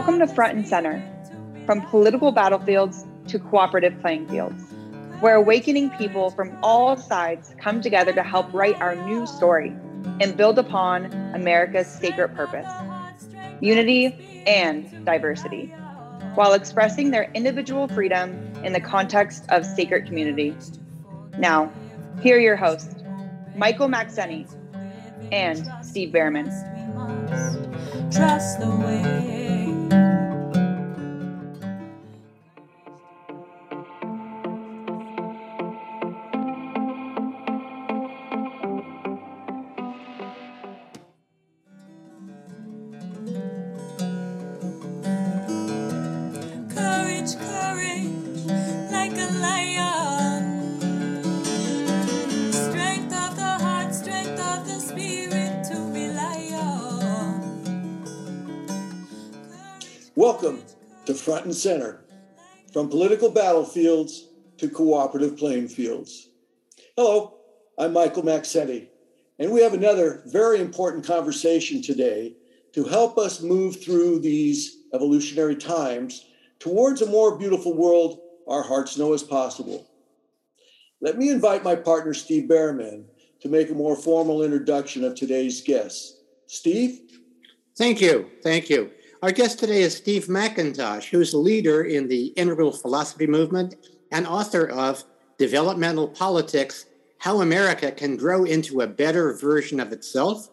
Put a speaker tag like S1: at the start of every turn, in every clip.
S1: Welcome to Front and Center, from political battlefields to cooperative playing fields, where awakening people from all sides come together to help write our new story and build upon America's sacred purpose unity and diversity, while expressing their individual freedom in the context of sacred community. Now, here are your hosts, Michael Maxeni and Steve Bhaerman. Trust the way.
S2: And Center, from political battlefields to cooperative playing fields. Hello, I'm Michael Maxetti, and we have another very important conversation today to help us move through these evolutionary times towards a more beautiful world our hearts know is possible. Let me invite my partner, Steve Bhaerman, to make a more formal introduction of today's guests. Steve?
S3: Thank you. Thank you. Our guest today is Steve McIntosh, who's a leader in the integral philosophy movement and author of Developmental Politics How America Can Grow into a Better Version of Itself.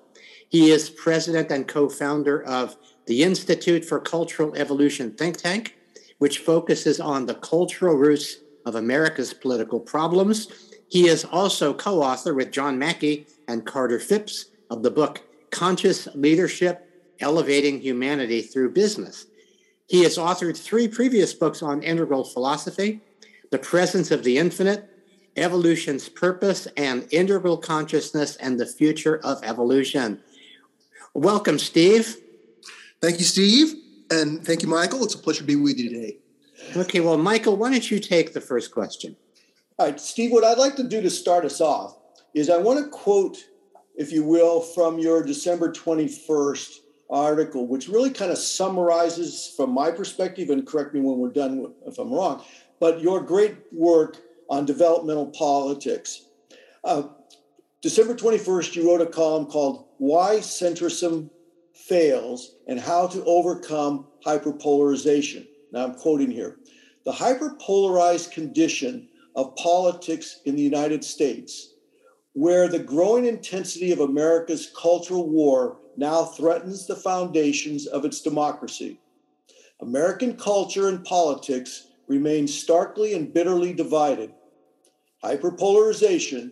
S3: He is president and co founder of the Institute for Cultural Evolution think tank, which focuses on the cultural roots of America's political problems. He is also co author with John Mackey and Carter Phipps of the book Conscious Leadership Elevating Humanity Through Business. He has authored three previous books on integral philosophy The Presence of the Infinite, Evolution's Purpose, and Integral Consciousness and the Future of Evolution. Welcome, Steve.
S4: Thank you, Steve. And thank you, Michael. It's a pleasure to be with you today.
S3: Okay, well, Michael, why don't you take the first question?
S2: All right, Steve, what I'd like to do to start us off is I want to quote, if you will, from your December 21st article, which really kind of summarizes, from my perspective, and correct me when we're done if I'm wrong, but your great work on developmental politics. Uh, December 21st, you wrote a column called Why Centrism Fails and How to Overcome Hyperpolarization. Now I'm quoting here The hyperpolarized condition of politics in the United States, where the growing intensity of America's cultural war now threatens the foundations of its democracy. American culture and politics remain starkly and bitterly divided. Hyperpolarization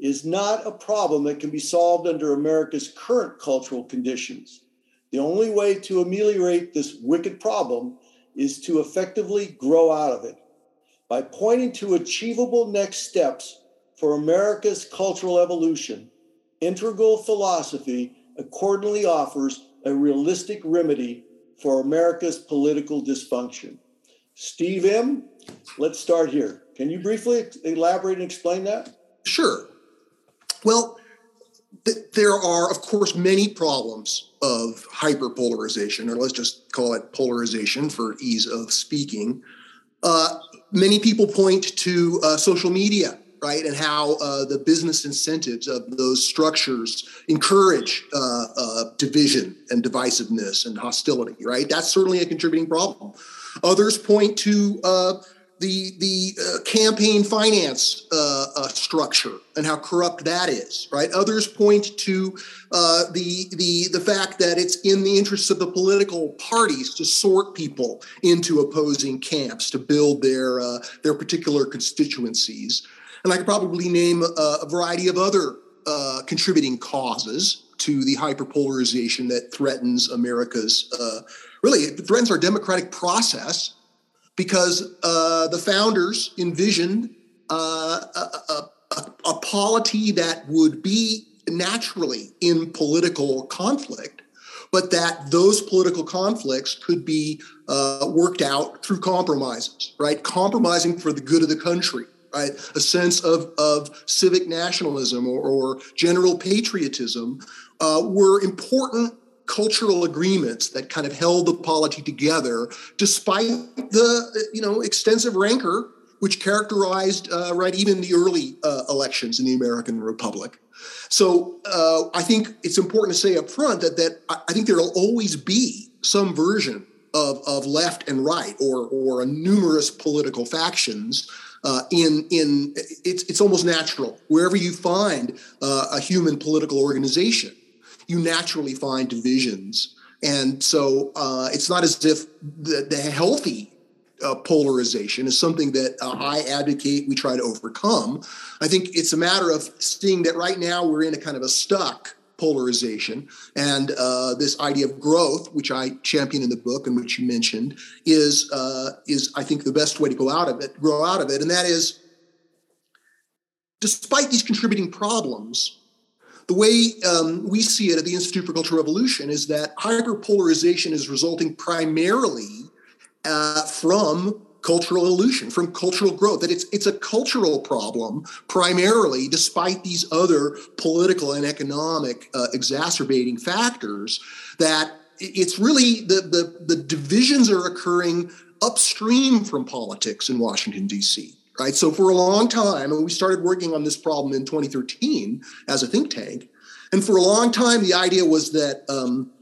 S2: is not a problem that can be solved under America's current cultural conditions. The only way to ameliorate this wicked problem is to effectively grow out of it by pointing to achievable next steps for America's cultural evolution. Integral philosophy accordingly offers a realistic remedy for America's political dysfunction. Steve M., let's start here. Can you briefly elaborate and explain that?
S4: Sure. Well, th- there are, of course, many problems of hyperpolarization, or let's just call it polarization for ease of speaking. Uh, many people point to uh, social media right? And how uh, the business incentives of those structures encourage uh, uh, division and divisiveness and hostility, right? That's certainly a contributing problem. Others point to uh, the the uh, campaign finance uh, structure and how corrupt that is, right? Others point to the the the fact that it's in the interests of the political parties to sort people into opposing camps to build their their particular constituencies. And I could probably name a, a variety of other uh, contributing causes to the hyperpolarization that threatens America's, uh, really, it threatens our democratic process because uh, the founders envisioned uh, a, a, a, polity that would be naturally in political conflict, but that those political conflicts could be uh, worked out through compromises, right? Compromising for the good of the country right? A sense of, of civic nationalism or, or general patriotism uh, were important cultural agreements that kind of held the polity together despite the you know extensive rancor which characterized uh, right even the early uh, elections in the American Republic. So uh, I think it's important to say up front that that I think there will always be some version of, of left and right or or numerous political factions uh, in in it's it's almost natural wherever you find uh, a human political organization you naturally find divisions and so uh, it's not as if the, the healthy uh, polarization is something that uh, I advocate we try to overcome. I think it's a matter of seeing that right now we're in a kind of a stuck polarization. And uh, this idea of growth which i champion in the book and which you mentioned is uh, is i think the best way to go out of it grow out of it. And that is despite these contributing problems the way um, we see it at the institute for cultural evolution is that hyperpolarization is resulting primarily uh, from cultural evolution, from cultural growth. That it's it's a cultural problem primarily, despite these other political and economic uh, exacerbating factors. That it's really the, the the divisions are occurring upstream from politics in Washington D.C. Right. So for a long time, and we started working on this problem in 2013 as a think tank, and for a long time, the idea was that. Um,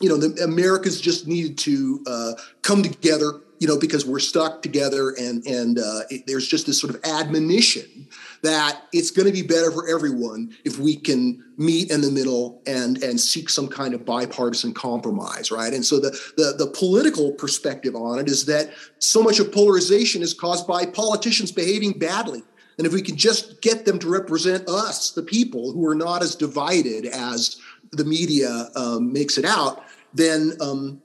S4: you know, the Americans just needed to uh, come together, you know, because we're stuck together, and and uh, it, there's just this sort of admonition that it's going to be better for everyone if we can meet in the middle and and seek some kind of bipartisan compromise, right? And so the the, the political perspective on it is that so much of polarization is caused by politicians behaving badly. And if we can just get them to represent us, the people who are not as divided as the media um, makes it out, then um,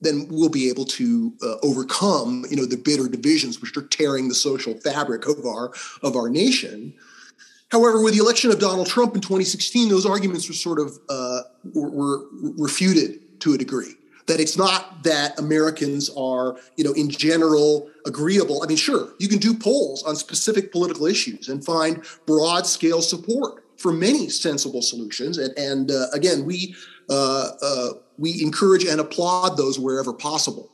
S4: then we'll be able to uh, overcome you know the bitter divisions which are tearing the social fabric of our of our nation. However with the election of donald trump in 2016 those arguments were sort of uh, were, refuted to a degree. That it's not that americans are you know in general agreeable. I mean sure you can do polls on specific political issues and find broad scale support for many sensible solutions. And, and uh, again we uh, uh, we encourage and applaud those wherever possible.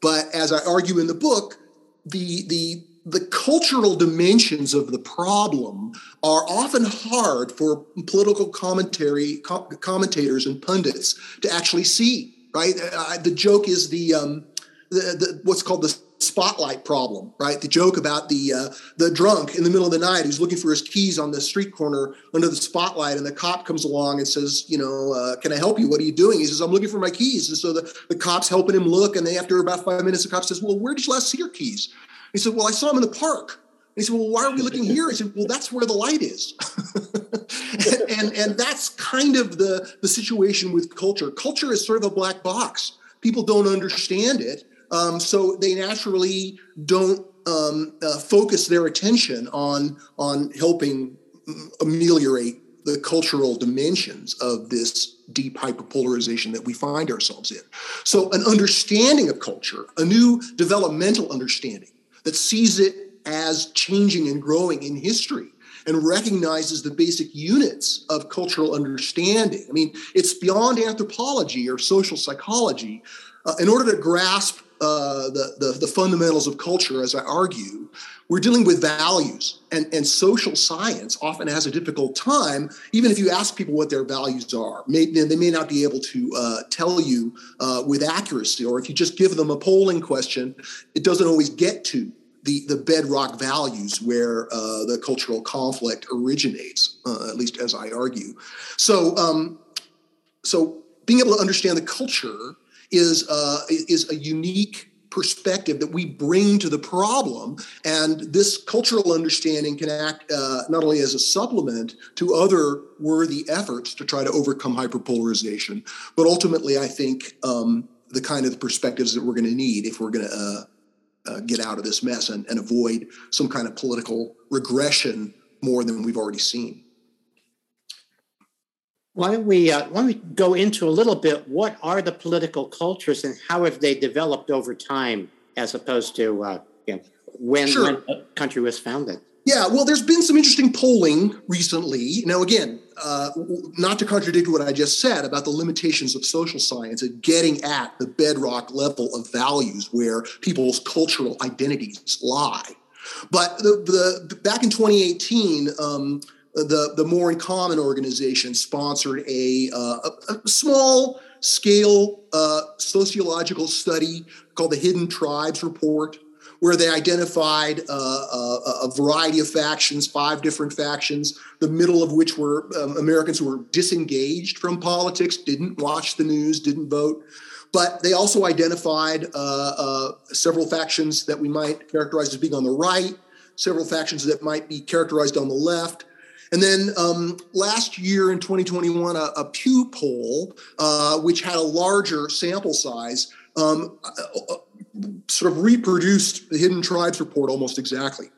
S4: But as I argue in the book, the the the cultural dimensions of the problem are often hard for political commentary com- commentators and pundits to actually see. Right, uh, the joke is the, um, the, the what's called the spotlight problem, right? The joke about the uh, the drunk in the middle of the night who's looking for his keys on the street corner under the spotlight, and the cop comes along and says, you know, uh, can I help you? What are you doing? He says, I'm looking for my keys. And so the, the cop's helping him look, and then after about five minutes, the cop says, well, where did you last see your keys? He said, well, I saw them in the park. And he said, well, why are we looking here? He said, well, that's where the light is. and, and, and that's kind of the, the situation with culture. Culture is sort of a black box. People don't understand it um, so they naturally don't um, uh, focus their attention on on helping ameliorate the cultural dimensions of this deep hyperpolarization that we find ourselves in. So an understanding of culture, a new developmental understanding that sees it as changing and growing in history and recognizes the basic units of cultural understanding. I mean, it's beyond anthropology or social psychology. Uh, in order to grasp uh, the, the, the fundamentals of culture, as I argue, we're dealing with values, and, and social science often has a difficult time, even if you ask people what their values are. May, they may not be able to uh, tell you uh, with accuracy, or if you just give them a polling question, it doesn't always get to the, the bedrock values where uh, the cultural conflict originates, uh, at least as I argue. So, um, so being able to understand the culture is uh, is a unique perspective that we bring to the problem. And this cultural understanding can act uh, not only as a supplement to other worthy efforts to try to overcome hyperpolarization, but ultimately, I think um, the kind of perspectives that we're going to need if we're going to uh, uh, get out of this mess and, and avoid some kind of political regression more than we've already seen.
S3: Why don't we uh, why don't we go into a little bit? What are the political cultures and how have they developed over time, as opposed to uh, you know, when,
S4: sure.
S3: when a country was founded?
S4: Yeah, well, there's been some interesting polling recently. Now, again, uh, not to contradict what I just said about the limitations of social science and getting at the bedrock level of values where people's cultural identities lie. But the, the back in 2018, um, the the More in Common organization sponsored a, uh, a, a small scale uh, sociological study called the Hidden Tribes Report, where they identified uh, a, a, variety of factions, five different factions, the middle of which were um, Americans who were disengaged from politics, didn't watch the news, didn't vote. But they also identified uh, uh, several factions that we might characterize as being on the right, several factions that might be characterized on the left. And then um, last year in 2021, a, a Pew poll, uh, which had a larger sample size, um, uh, sort of reproduced the Hidden Tribes report almost exactly.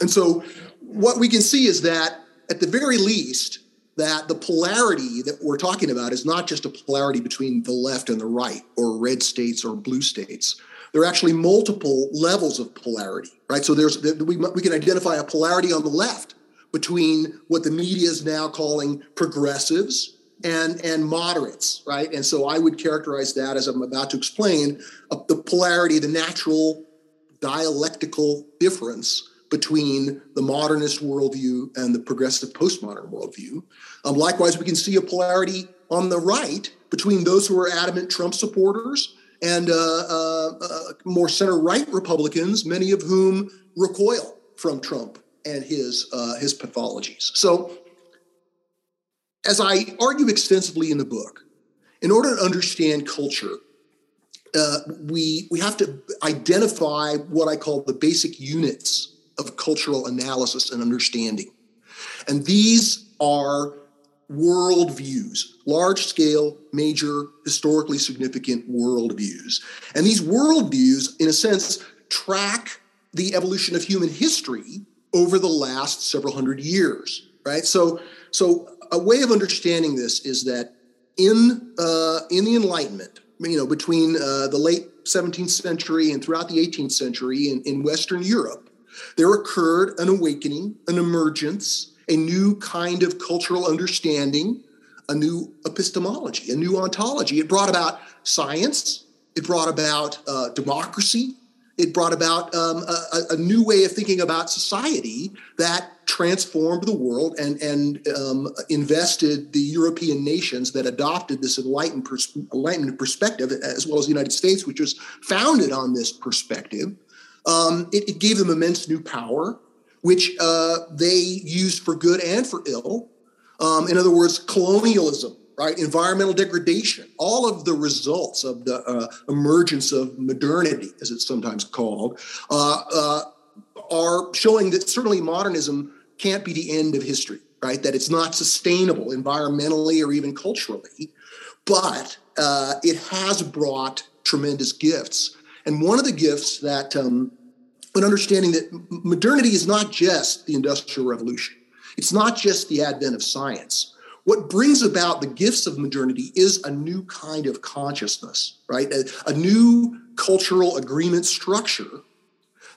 S4: And so what we can see is that at the very least, that the polarity that we're talking about is not just a polarity between the left and the right, or red states or blue states. There are actually multiple levels of polarity, right? So there's we, we can identify a polarity on the left between what the media is now calling progressives and and moderates, right? And so I would characterize that as I'm about to explain uh, the polarity, the natural dialectical difference between the modernist worldview and the progressive postmodern worldview. Um, likewise, we can see a polarity on the right between those who are adamant Trump supporters and uh, uh, uh, more center right Republicans, many of whom recoil from Trump and his uh, his pathologies. So as I argue extensively in the book, in order to understand culture, uh, we we have to identify what I call the basic units of cultural analysis and understanding, and these are worldviews, large scale, major, historically significant worldviews. And these worldviews, in a sense, track the evolution of human history over the last several hundred years, right? So, so a way of understanding this is that in uh, in the Enlightenment, you know, between uh, the late 17th century and throughout the 18th century in, in Western Europe, there occurred an awakening, an emergence, a new kind of cultural understanding, a new epistemology, a new ontology. It brought about science. It brought about uh, democracy it brought about um, a, a, new way of thinking about society that transformed the world and, and um, invested the European nations that adopted this enlightened, pers- enlightened perspective, as well as the United States, which was founded on this perspective. Um, it, it, gave them immense new power, which uh, they used for good and for ill. Um, in other words, colonialism right? Environmental degradation, all of the results of the uh, emergence of modernity, as it's sometimes called, uh, uh, are showing that certainly modernism can't be the end of history, right? That it's not sustainable environmentally or even culturally, but uh, it has brought tremendous gifts. And one of the gifts that, um, an understanding that modernity is not just the Industrial Revolution, it's not just the advent of science what brings about the gifts of modernity is a new kind of consciousness, right? A, a new cultural agreement structure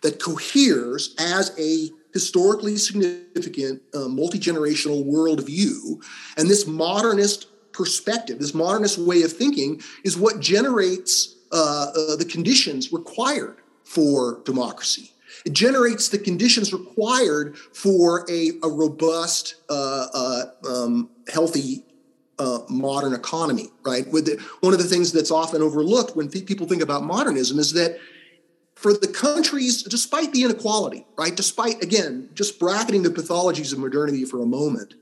S4: that coheres as a historically significant uh, multi-generational worldview and this modernist perspective this modernist way of thinking is what generates uh, uh, the conditions required for democracy it generates the conditions required for a, a robust, uh, uh, um, healthy uh, modern economy, right? With the, one of the things that's often overlooked when people think about modernism is that for the countries, despite the inequality, right, despite again just bracketing the pathologies of modernity for a moment,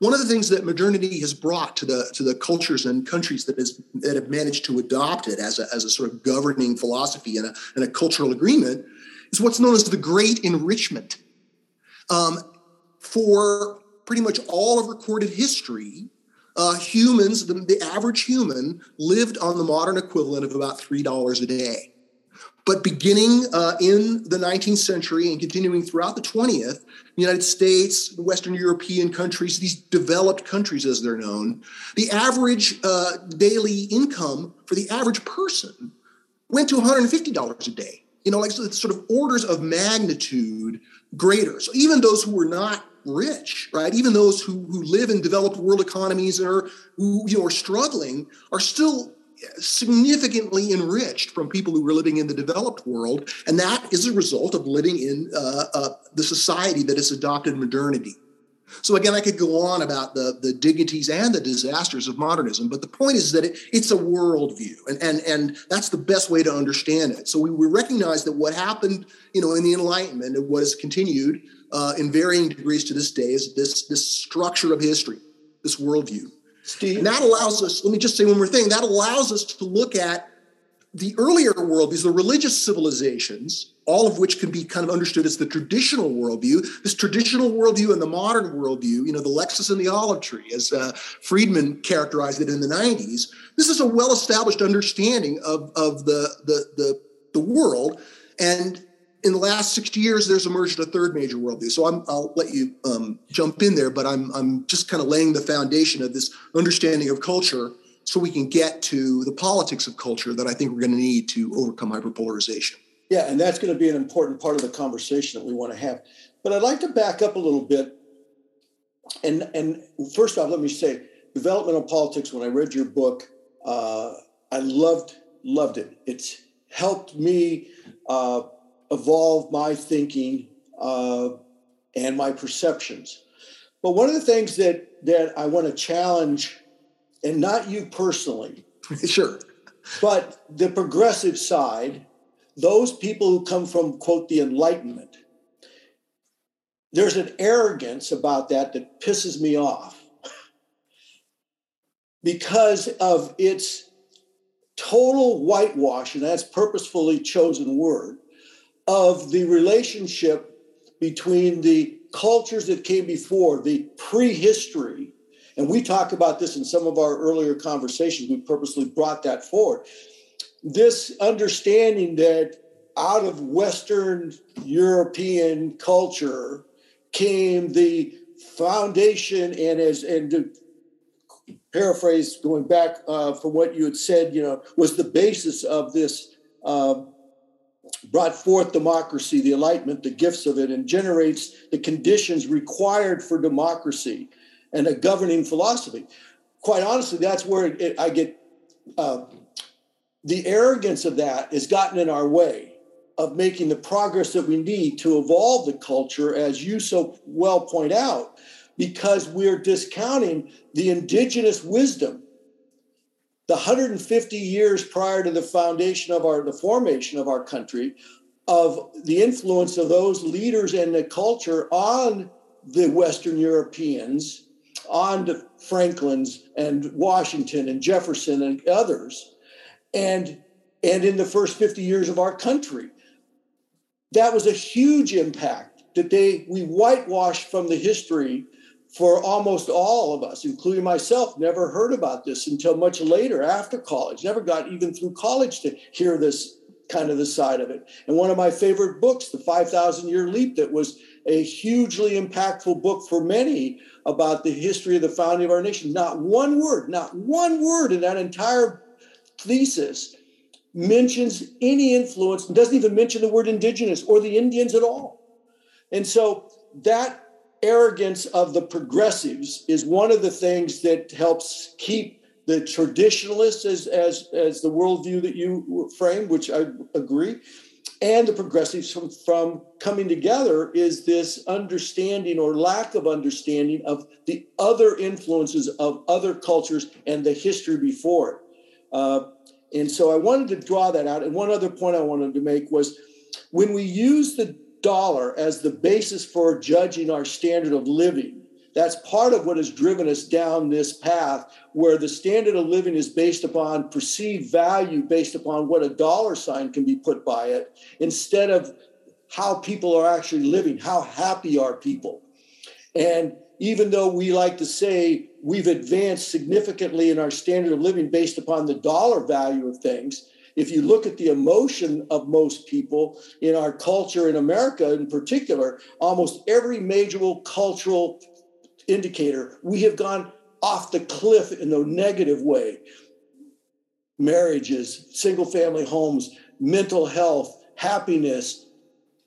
S4: one of the things that modernity has brought to the to the cultures and countries that has that have managed to adopt it as a, as a sort of governing philosophy and a, and a cultural agreement is what's known as the Great Enrichment. Um, for pretty much all of recorded history, uh, humans, the, the, average human, lived on the modern equivalent of about $3 a day. But beginning uh, in the 19th century and continuing throughout the 20th, the United States, Western European countries, these developed countries as they're known, the average uh, daily income for the average person went to $150 a day you know, like sort of orders of magnitude greater. So even those who were not rich, right? Even those who, who live in developed world economies and are who you know are struggling are still significantly enriched from people who are living in the developed world, and that is a result of living in uh, uh, the society that has adopted modernity. So again, I could go on about the, the dignities and the disasters of modernism, but the point is that it, it's a worldview, and, and, and that's the best way to understand it. So we, we recognize that what happened, you know, in the Enlightenment and what has continued uh, in varying degrees to this day is this, this structure of history, this worldview. Steve. And that allows us, let me just say one more thing, that allows us to look at the earlier worldviews, the religious civilizations, all of which can be kind of understood as the traditional worldview, this traditional worldview and the modern worldview, you know, the Lexus and the olive tree, as uh, Friedman characterized it in the 90s. This is a well established understanding of, of the, the, the, the world. And in the last 60 years, there's emerged a third major worldview. So i will let you um, jump in there, but I'm, I'm just kind of laying the foundation of this understanding of culture so we can get to the politics of culture that I think we're going to need to overcome hyperpolarization.
S2: Yeah, and that's going to be an important part of the conversation that we want to have. But I'd like to back up a little bit. And, and first off, let me say, developmental politics, when I read your book, uh, I loved, loved it. It's helped me uh, evolve my thinking uh, and my perceptions. But one of the things that, that I want to challenge, and not you personally,
S4: sure,
S2: but the progressive side those people who come from, quote, the Enlightenment, there's an arrogance about that that pisses me off because of its total whitewash, and that's purposefully chosen word, of the relationship between the cultures that came before, the prehistory. And we talk about this in some of our earlier conversations. We purposely brought that forward this understanding that out of Western European culture came the foundation and as and to paraphrase going back uh, from what you had said, you know, was the basis of this uh, brought forth democracy, the enlightenment, the gifts of it, and generates the conditions required for democracy and a governing philosophy. Quite honestly, that's where it, I get uh, the arrogance of that has gotten in our way of making the progress that we need to evolve the culture, as you so well point out, because we're discounting the indigenous wisdom. The 150 years prior to the foundation of our, the formation of our country, of the influence of those leaders and the culture on the Western Europeans, on the Franklin's and Washington and Jefferson and others and and in the first 50 years of our country. That was a huge impact that they we whitewashed from the history for almost all of us, including myself, never heard about this until much later after college. Never got even through college to hear this kind of the side of it. And one of my favorite books, The 5,000 Year Leap, that was a hugely impactful book for many about the history of the founding of our nation. Not one word, not one word in that entire thesis mentions any influence, and doesn't even mention the word indigenous or the Indians at all. And so that arrogance of the progressives is one of the things that helps keep the traditionalists as, as, as the worldview that you frame, which I agree, and the progressives from, from coming together is this understanding or lack of understanding of the other influences of other cultures and the history before it. Uh, and so I wanted to draw that out. And one other point I wanted to make was when we use the dollar as the basis for judging our standard of living, that's part of what has driven us down this path where the standard of living is based upon perceived value based upon what a dollar sign can be put by it instead of how people are actually living how happy are people and even though we like to say we've advanced significantly in our standard of living based upon the dollar value of things, if you look at the emotion of most people in our culture in America in particular, almost every major cultural indicator, we have gone off the cliff in a negative way. Marriages, single family homes, mental health, happiness,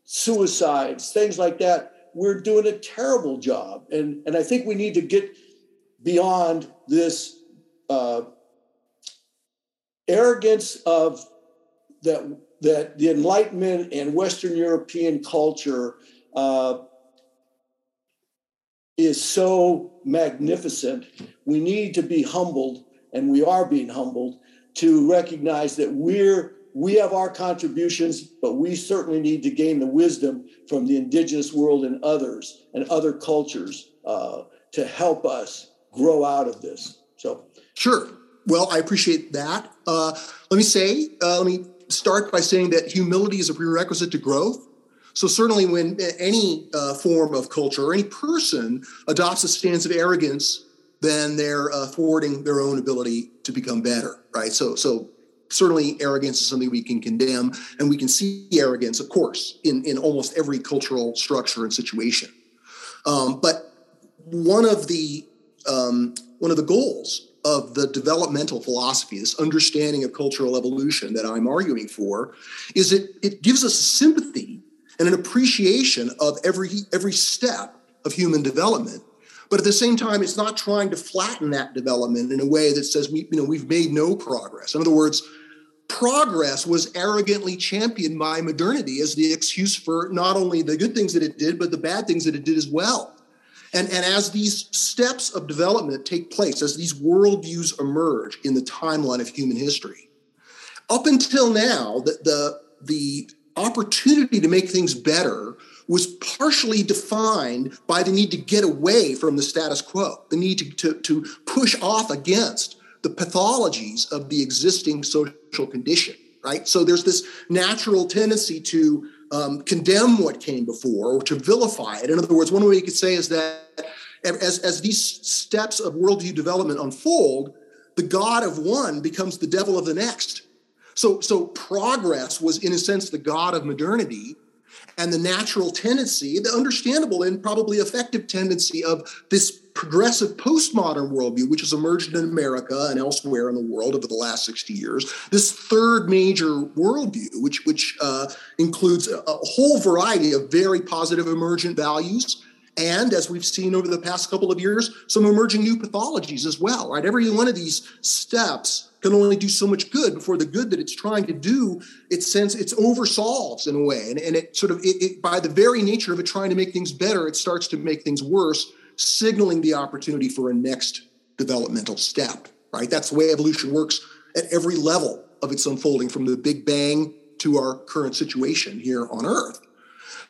S2: suicides, things like that, we're doing a terrible job. And, and I think we need to get beyond this uh, arrogance of that, that the Enlightenment and Western European culture uh, is so magnificent. We need to be humbled, and we are being humbled to recognize that we're we have our contributions, but we certainly need to gain the wisdom from the indigenous world and others and other cultures uh, to help us grow out of this. So,
S4: sure. Well, I appreciate that. Uh, let me say, uh, let me start by saying that humility is a prerequisite to growth. So certainly, when any uh, form of culture or any person adopts a stance of arrogance, then they're uh, thwarting their own ability to become better, right? So, so certainly arrogance is something we can condemn and we can see arrogance of course in, in almost every cultural structure and situation. Um, but one of the um, one of the goals of the developmental philosophy this understanding of cultural evolution that i'm arguing for is it it gives us sympathy and an appreciation of every every step of human development but at the same time it's not trying to flatten that development in a way that says we you know we've made no progress in other words progress was arrogantly championed by modernity as the excuse for not only the good things that it did, but the bad things that it did as well. And, and as these steps of development take place, as these worldviews emerge in the timeline of human history, up until now, the, the, the opportunity to make things better was partially defined by the need to get away from the status quo, the need to, to, to push off against the pathologies of the existing social condition, right? So there's this natural tendency to um, condemn what came before or to vilify it. In other words, one way you could say is that as, as these steps of worldview development unfold, the God of one becomes the devil of the next. So, so progress was, in a sense, the God of modernity, and the natural tendency, the understandable and probably effective tendency of this progressive postmodern worldview, which has emerged in America and elsewhere in the world over the last 60 years, this third major worldview, which, which uh, includes a, a whole variety of very positive emergent values. And as we've seen over the past couple of years, some emerging new pathologies as well, right? Every one of these steps can only do so much good before the good that it's trying to do, it sense it's oversolves in a way. And, and it sort of, it, it, by the very nature of it trying to make things better, it starts to make things worse signaling the opportunity for a next developmental step, right? That's the way evolution works at every level of its unfolding from the Big Bang to our current situation here on Earth.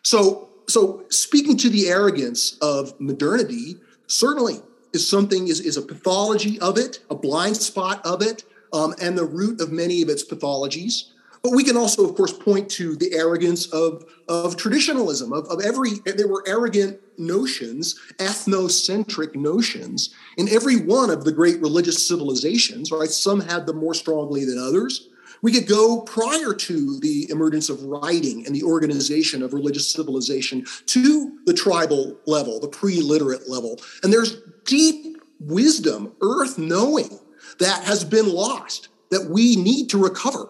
S4: So, so speaking to the arrogance of modernity, certainly is something is, is a pathology of it, a blind spot of it, um, and the root of many of its pathologies. But we can also, of course, point to the arrogance of, of traditionalism, of, of every, there were arrogant notions, ethnocentric notions in every one of the great religious civilizations, right? Some had them more strongly than others. We could go prior to the emergence of writing and the organization of religious civilization to the tribal level, the pre literate level. And there's deep wisdom, earth knowing that has been lost that we need to recover.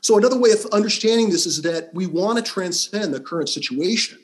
S4: So, another way of understanding this is that we want to transcend the current situation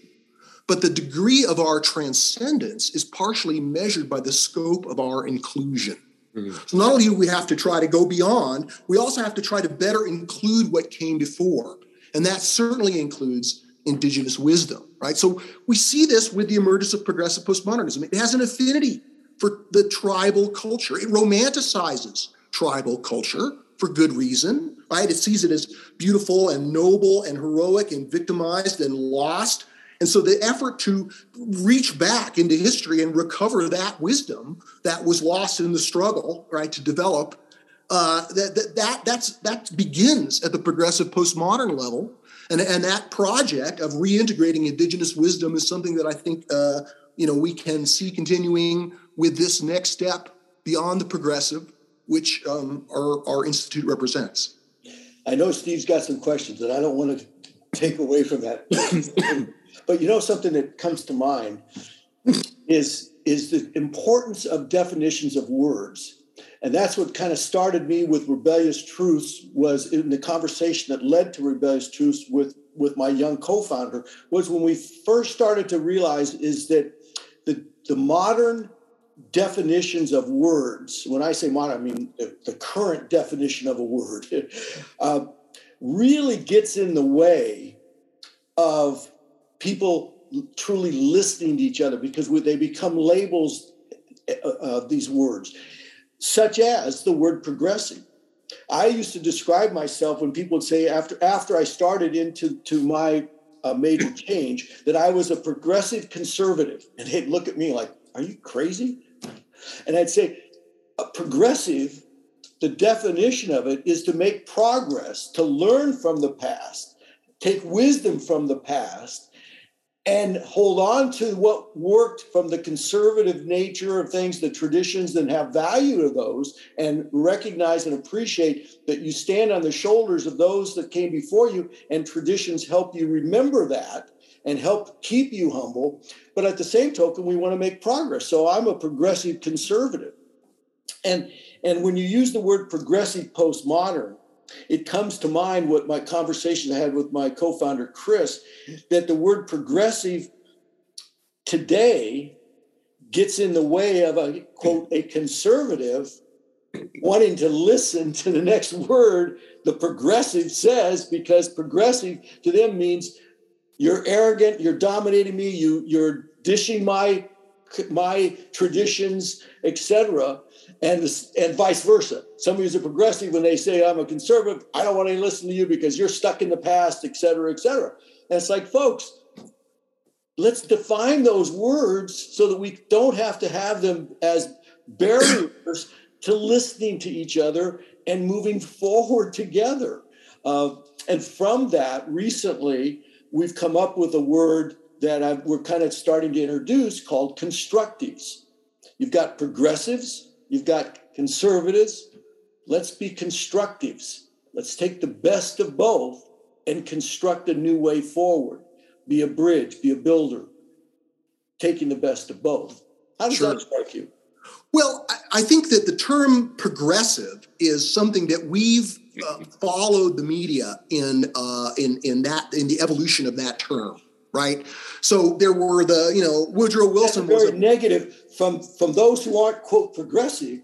S4: but the degree of our transcendence is partially measured by the scope of our inclusion. Mm-hmm. So not only do we have to try to go beyond, we also have to try to better include what came before. And that certainly includes indigenous wisdom, right? So we see this with the emergence of progressive postmodernism. It has an affinity for the tribal culture. It romanticizes tribal culture for good reason, right? It sees it as beautiful and noble and heroic and victimized and lost and so the effort to reach back into history and recover that wisdom that was lost in the struggle, right, to develop, uh, that, that, that, that's, that begins at the progressive postmodern level. And, and that project of reintegrating indigenous wisdom is something that I think, uh, you know, we can see continuing with this next step beyond the progressive, which um, our, our institute represents.
S2: I know Steve's got some questions, and I don't want to take away from that. But you know something that comes to mind is is the importance of definitions of words. And that's what kind of started me with rebellious truths was in the conversation that led to rebellious truths with with my young co-founder was when we first started to realize is that the the modern definitions of words. When i say modern i mean the, the current definition of a word. Uh, really gets in the way of people truly listening to each other because they become labels uh, of these words such as the word progressive I used to describe myself when people would say after after I started into to my uh, major change that I was a progressive conservative, and they'd look at me like, "Are you crazy?" And I'd say, "A progressive." The definition of it is to make progress, to learn from the past, take wisdom from the past, and hold on to what worked from the conservative nature of things, the traditions, and have value to those, and recognize and appreciate that you stand on the shoulders of those that came before you, and traditions help you remember that and help keep you humble. But at the same token, we want to make progress. So I'm a progressive conservative. And, and when you use the word progressive postmodern, it comes to mind what my conversation I had with my co-founder Chris that the word progressive today gets in the way of a quote a conservative wanting to listen to the next word the progressive says because progressive to them means you're arrogant you're dominating me you you're dishing my my traditions etc and and vice versa. Somebody who's a progressive, when they say I'm a conservative, I don't want to listen to you because you're stuck in the past, etc., cetera, et cetera. And it's like, folks, let's define those words so that we don't have to have them as barriers to listening to each other and moving forward together. Uh, and from that, recently, we've come up with a word that I've, we're kind of starting to introduce called constructives. You've got progressives, You've got conservatives. Let's be constructives. Let's take the best of both and construct a new way forward. Be a bridge, be a builder, taking the best of both. How does sure. that strike you?
S4: Well, I think that the term progressive is something that we've uh, followed the media in uh, in in that in the evolution of that term, right? So there were the you know Woodrow Wilson
S2: That's very was a, negative. From from those who aren't quote progressive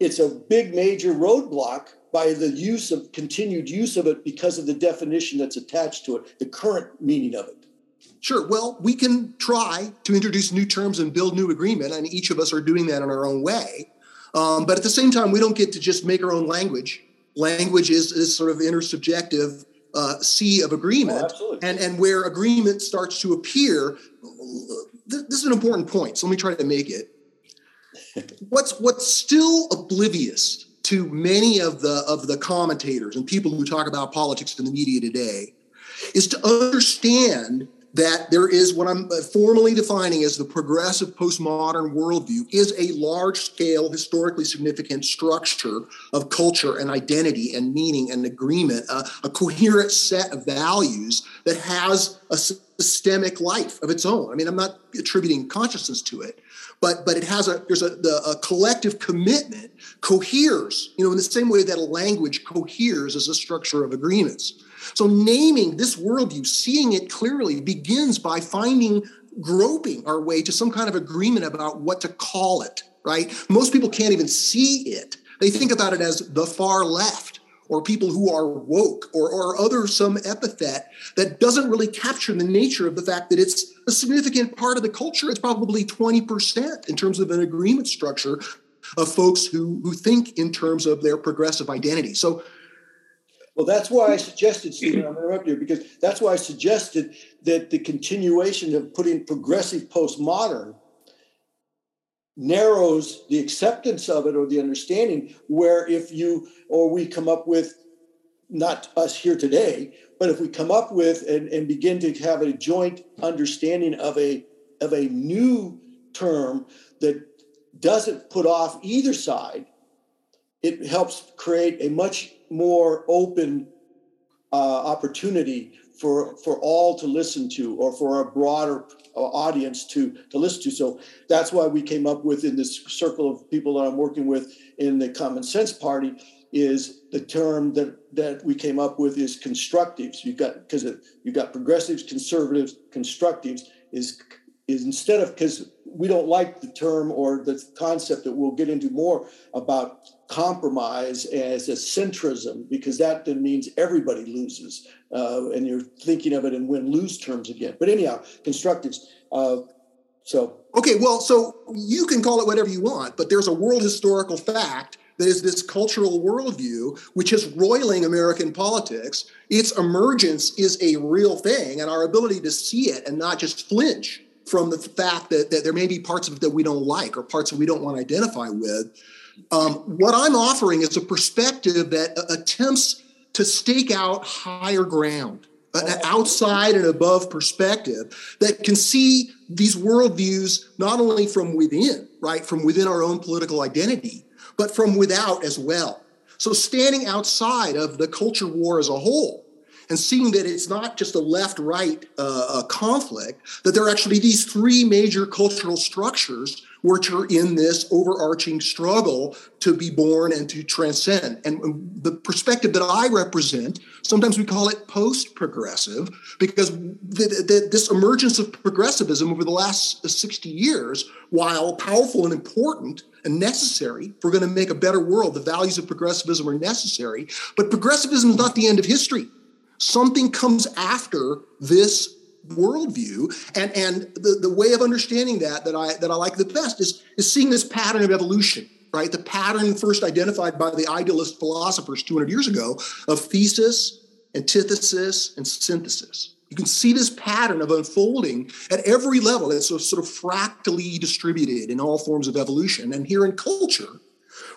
S2: it's a big major roadblock by the use of continued use of it because of the definition that's attached to it the current meaning of it.
S4: Sure. Well we can try to introduce new terms and build new agreement and each of us are doing that in our own way. Um, but at the same time we don't get to just make our own language language is, is sort of intersubjective uh, sea of agreement.
S2: Oh,
S4: and, and where agreement starts to appear this is an important point so let me try to make it. What's what's still oblivious to many of the of the commentators and people who talk about politics in the media today is to understand that there is what I'm formally defining as the progressive postmodern worldview is a large scale, historically significant structure of culture and identity and meaning and agreement, uh, a coherent set of values that has a systemic life of its own. I mean, I'm not attributing consciousness to it, but but it has a there's a the, a collective commitment coheres you know in the same way that a language coheres as a structure of agreements so naming this worldview seeing it clearly begins by finding groping our way to some kind of agreement about what to call it right most people can't even see it they think about it as the far left or people who are woke or, or other some epithet that doesn't really capture the nature of the fact that it's a significant part of the culture. It's probably 20% in terms of an agreement structure of folks who, who think in terms of their progressive identity. So
S2: well, that's why I suggested, Stephen, I'm interrupting you because that's why I suggested that the continuation of putting progressive postmodern narrows the acceptance of it or the understanding where if you or we come up with not us here today but if we come up with and, and begin to have a joint understanding of a of a new term that doesn't put off either side it helps create a much more open uh, opportunity for for all to listen to or for a broader uh, audience to to listen to. So that's why we came up with in this circle of people that i'm working with in the common sense party is the term that that we came up with is constructives. You've got because you've got progressives conservatives constructives is is instead of because we don't like the term or the concept that we'll get into more about compromise as a centrism because that then means everybody loses uh, and you're thinking of it in win-lose terms again but anyhow constructives uh, so
S4: okay well so you can call it whatever you want but there's a world historical fact that is this cultural worldview which is roiling American politics. Its emergence is a real thing, and our ability to see it and not just flinch from the fact that, that there may be parts of it that we don't like or parts that we don't want to identify with. Um, what I'm offering is a perspective that attempts to stake out higher ground, an outside and above perspective that can see these worldviews not only from within, right, from within our own political identity, but from without as well. So standing outside of the culture war as a whole and seeing that it's not just a left right uh, conflict, that there are actually these three major cultural structures which are in this overarching struggle to be born and to transcend. And the perspective that I represent, sometimes we call it post progressive, because the, the, this emergence of progressivism over the last 60 years, while powerful and important, and necessary if we're going to make a better world. The values of progressivism are necessary, but progressivism is not the end of history something comes after this worldview and and the, the way of understanding that that i that i like the best is is seeing this pattern of evolution right? The pattern first identified by the idealist philosophers 200 years ago of thesis antithesis and synthesis. You can see this pattern of unfolding at every level. It's sort of fractally distributed in all forms of evolution. And here in culture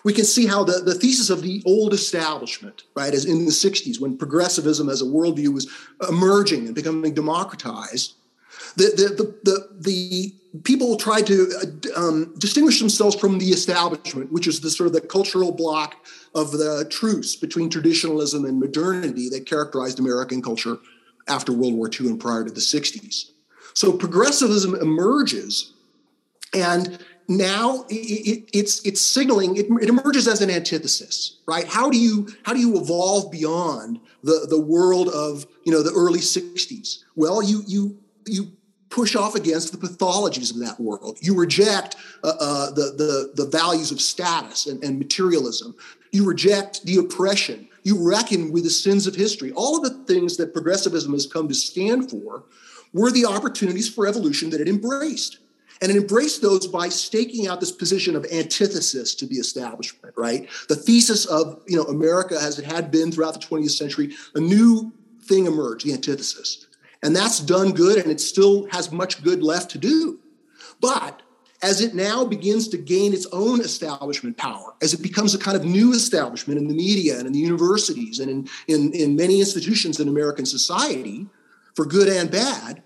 S4: we can see how the, the thesis of the old establishment, right, as in the 60s, when progressivism as a worldview was emerging and becoming democratized, the, the, the, the, the people tried to uh, um, distinguish themselves from the establishment, which is the sort of the cultural block of the truce between traditionalism and modernity that characterized American culture after World War II and prior to the 60s. So progressivism emerges and now it, it, it's it's signaling it, it, emerges as an antithesis right? How do you how do you evolve beyond the the world of you know the early 60s well you you you push off against the pathologies of that world. You reject uh, uh, the, the the values of status and, and materialism. You reject the oppression. You reckon with the sins of history. All of the things that progressivism has come to stand for were the opportunities for evolution that it embraced and it embraced those by staking out this position of antithesis to the establishment, right? The thesis of, you know, America as it had been throughout the 20th century, a new thing emerged, the antithesis. And that's done good and it still has much good left to do. But as it now begins to gain its own establishment power, as it becomes a kind of new establishment in the media and in the universities and in, in, in many institutions in American society, for good and bad,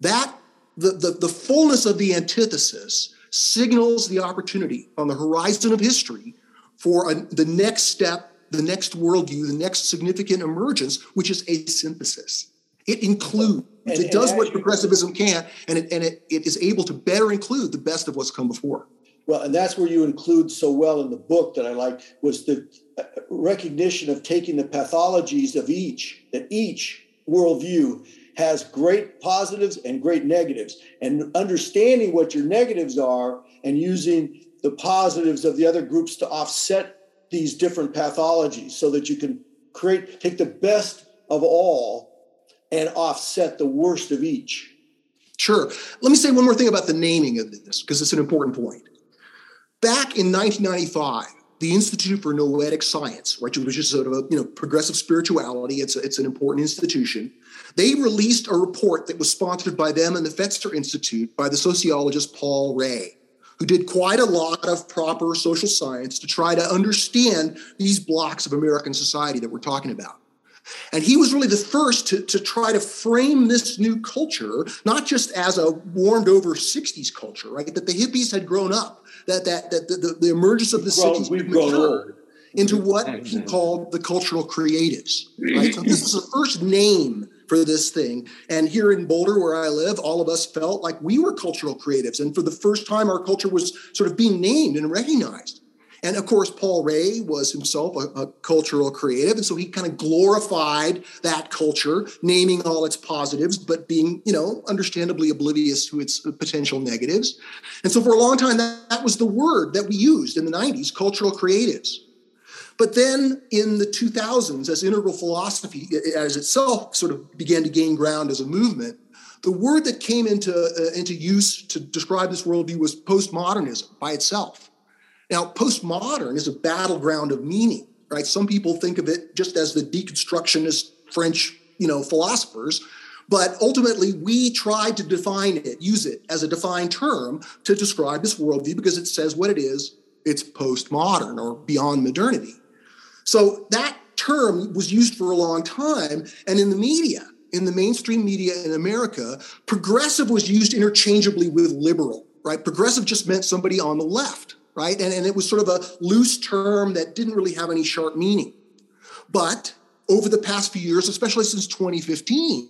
S4: that the, the, the fullness of the antithesis signals the opportunity on the horizon of history for a, the next step, the next worldview, the next significant emergence, which is a synthesis. It includes, and, it does what progressivism can, and, it, and it, it is able to better include the best of what's come before.
S2: Well, and that's where you include so well in the book that I like was the uh, recognition of taking the pathologies of each, that each worldview has great positives and great negatives. And understanding what your negatives are and using the positives of the other groups to offset these different pathologies so that you can create, take the best of all and offset the worst of each.
S4: Sure. Let me say one more thing about the naming of this, because it's an important point. Back in 1995, the Institute for Noetic Science, which is sort of a you know progressive spirituality, it's a, it's an important institution. They released a report that was sponsored by them and the Fetzer Institute by the sociologist Paul Ray, who did quite a lot of proper social science to try to understand these blocks of American society that we're talking about. And he was really the first to, to try to frame this new culture, not just as a warmed over 60s culture, right? That the hippies had grown up, that that that the, the, the emergence of the
S2: we've
S4: 60s
S2: we've matured
S4: into what he called the cultural creatives. Right? So this is the first name for this thing. And here in Boulder, where I live, all of us felt like we were cultural creatives. And for the first time, our culture was sort of being named and recognized. And of course, Paul Ray was himself a, a, cultural creative. And so he kind of glorified that culture, naming all its positives, but being, you know, understandably oblivious to its potential negatives. And so for a long time, that, that was the word that we used in the 90s cultural creatives. But then in the 2000s, as integral philosophy, as itself sort of began to gain ground as a movement, the word that came into, uh, into use to describe this worldview was postmodernism by itself. Now, postmodern is a battleground of meaning, right? Some people think of it just as the deconstructionist French, you know, philosophers, but ultimately we tried to define it, use it as a defined term to describe this worldview because it says what it is. It's postmodern or beyond modernity. So that term was used for a long time, and in the media, in the mainstream media in America, progressive was used interchangeably with liberal, right? Progressive just meant somebody on the left right? And, and it was sort of a loose term that didn't really have any sharp meaning. But over the past few years, especially since 2015,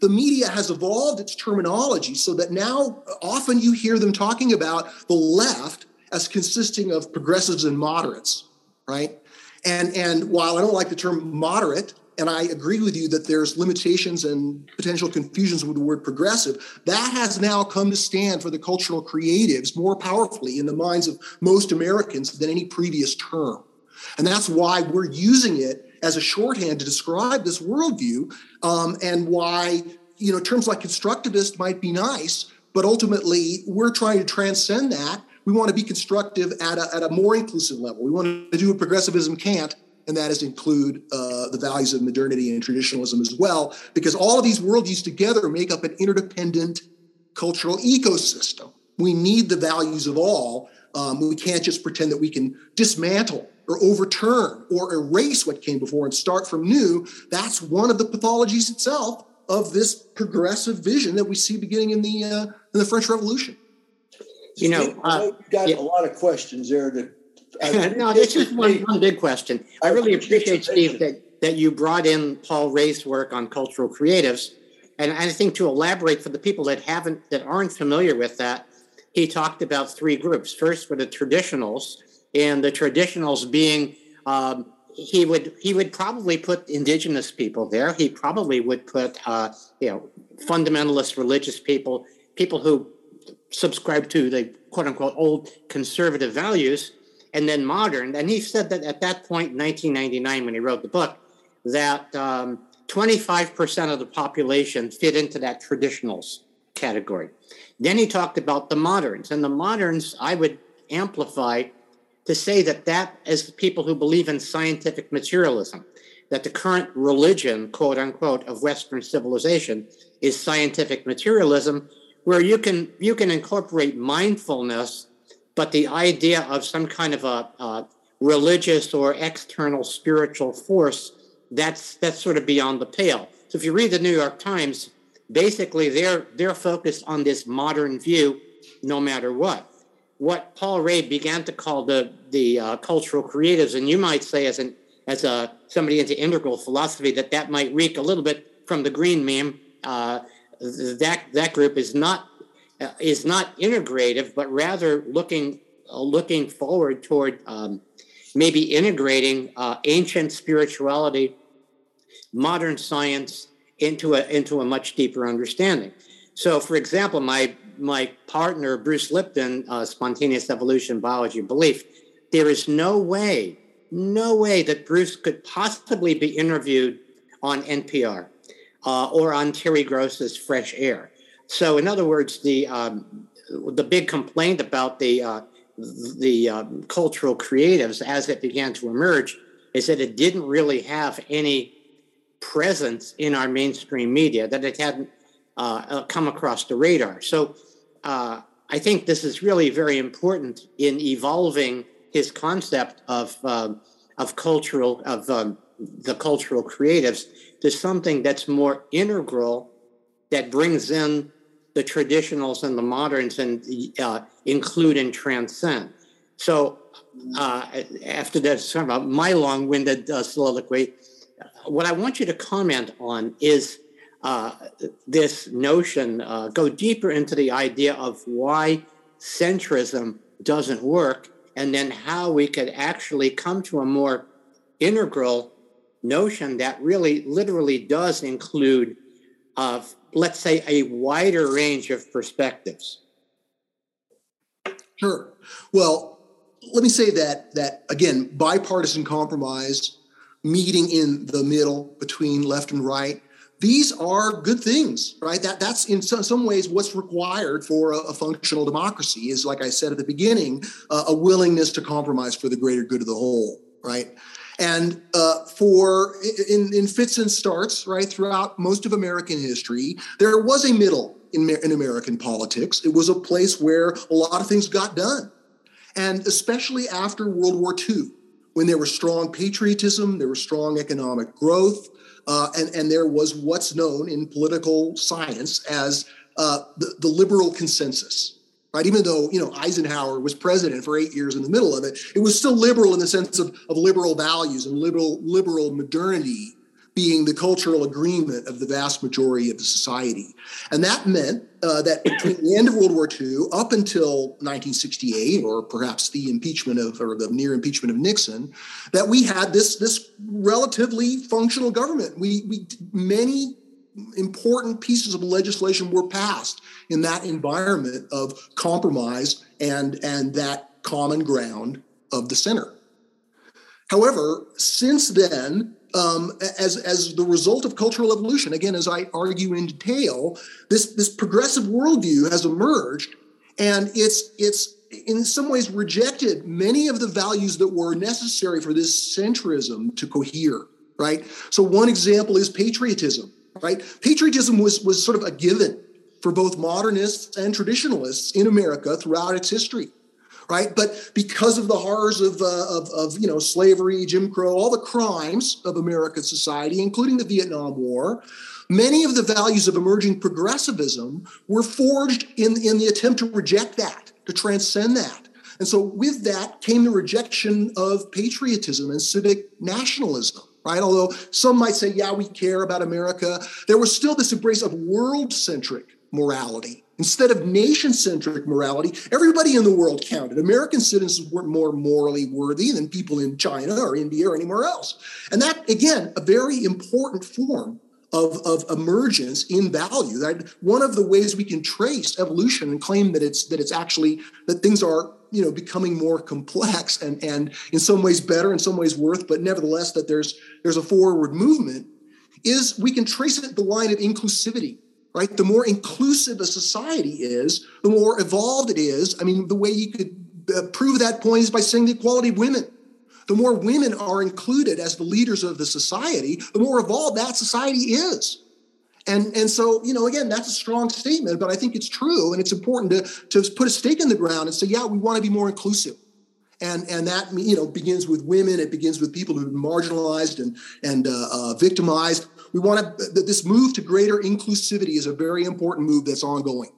S4: the media has evolved its terminology so that now uh, often you hear them talking about the left as consisting of progressives and moderates, right? And, and while I don't like the term moderate, and I agree with you that there's limitations and potential confusions with the word progressive. That has now come to stand for the cultural creatives more powerfully in the minds of most Americans than any previous term. And that's why we're using it as a shorthand to describe this worldview um, and why you know terms like constructivist might be nice, but ultimately we're trying to transcend that. We want to be constructive at a, at a more inclusive level. We want to do what progressivism can't, and that is include uh, the values of modernity and traditionalism as well, because all of these worldviews together make up an interdependent cultural ecosystem. We need the values of all. Um, we can't just pretend that we can dismantle or overturn or erase what came before and start from new. That's one of the pathologies itself of this progressive vision that we see beginning in the uh, in the French Revolution.
S3: You know,
S2: uh, got yeah. a lot of questions there that
S3: no, this is one, one big question. I really appreciate, Steve, that, that you brought in Paul Ray's work on cultural creatives. And I think to elaborate for the people that haven't, that aren't familiar with that, he talked about three groups. First were the traditionals, and the traditionals being um, he would he would probably put indigenous people there. He probably would put uh, you know fundamentalist religious people, people who subscribe to the quote unquote old conservative values, and then modern. And he said that at that point in 1999, when he wrote the book, that um, 25% of the population fit into that traditionals category. Then he talked about the moderns, and the moderns I would amplify to say that that is people who believe in scientific materialism, that the current religion, quote unquote, of Western civilization is scientific materialism, where you can you can incorporate mindfulness but the idea of some kind of a, a religious or external spiritual force that's that's sort of beyond the pale. So if you read the New York Times, basically they're they're focused on this modern view, no matter what. What Paul Ray began to call the the uh, cultural creatives, and you might say as an as a somebody into integral philosophy that that might reek a little bit from the green meme. Uh, that that group is not uh, is not integrative, but rather looking uh, looking forward toward um, maybe integrating uh, ancient spirituality, modern science into a into a much deeper understanding. So, for example, my my partner Bruce Lipton, uh, spontaneous evolution biology belief, there is no way, no way that Bruce could possibly be interviewed on NPR uh, or on Terry Gross's Fresh Air so, in other words, the um, the big complaint about the uh, the um, cultural creatives as it began to emerge is that it didn't really have any presence in our mainstream media, that it hadn't uh, uh come across the radar. So, uh, I think this is really very important in evolving his concept of um, of cultural of um, the cultural creatives to something that's more integral that brings in the traditionals and the moderns and uh, include and transcend. So uh, after of my long-winded uh, soliloquy, what I want you to comment on is uh, this notion, uh, go deeper into the idea of why centrism doesn't work, and then how we could actually come to a more integral notion that really literally does include, uh, let's say, a wider range of perspectives.
S4: Sure. Well, let me say that that again, bipartisan compromise, meeting in the middle between left and right, these are good things, right? That that's in some, some ways what's required for a, a, functional democracy is, like I said at the beginning, uh, a willingness to compromise for the greater good of the whole, right? And uh, for in, in fits and starts, right throughout most of American history, there was a middle in, in American politics. It was a place where a lot of things got done, and especially after World War II, when there was strong patriotism, there was strong economic growth, uh, and, and there was what's known in political science as uh, the, the liberal consensus. Right? Even though you know Eisenhower was president for eight years in the middle of it, it was still liberal in the sense of, of liberal values and liberal liberal modernity being the cultural agreement of the vast majority of the society. And that meant uh, that between the end of World War II up until 1968, or perhaps the impeachment of, or the near impeachment of Nixon, that we had this, this relatively functional government. We, we many important pieces of legislation were passed in that environment of compromise and, and that common ground of the center. However, since then, um, as, as the result of cultural evolution. Again, as I argue in detail, this, this progressive worldview has emerged and it's, it's in some ways rejected many of the values that were necessary for this centrism to cohere, right? So one example is patriotism, right? Patriotism was, was sort of a given for both modernists and traditionalists in America throughout its history right? But because of the horrors of, uh, of, of, you know slavery, Jim Crow, all the crimes of American society, including the Vietnam War, many of the values of emerging progressivism were forged in, in the attempt to reject that, to transcend that. And so with that came the rejection of patriotism and civic nationalism. Right? Although some might say, yeah, we care about America, there was still this embrace of world centric morality Instead of nation centric morality, everybody in the world counted. American citizens weren't more morally worthy than people in China or India or anywhere else. And that, again, a very important form of, of emergence in value. That one of the ways we can trace evolution and claim that it's that it's actually that things are you know becoming more complex and and in some ways better, in some ways worth, but nevertheless that there's there's a forward movement is we can trace it the line of inclusivity right? The more inclusive a society is, the more evolved it is. I mean, the way you could uh, prove that point is by saying the equality of women. The more women are included as the leaders of the society, the more evolved that society is. And, and so, you know, again, that's a strong statement, but I think it's true. And it's important to, to put a stake in the ground and say, yeah, we want to be more inclusive. And, and that, you know, begins with women. It begins with people who've been marginalized and, and uh, uh, victimized we want to, this move to greater inclusivity is a very important move that's ongoing.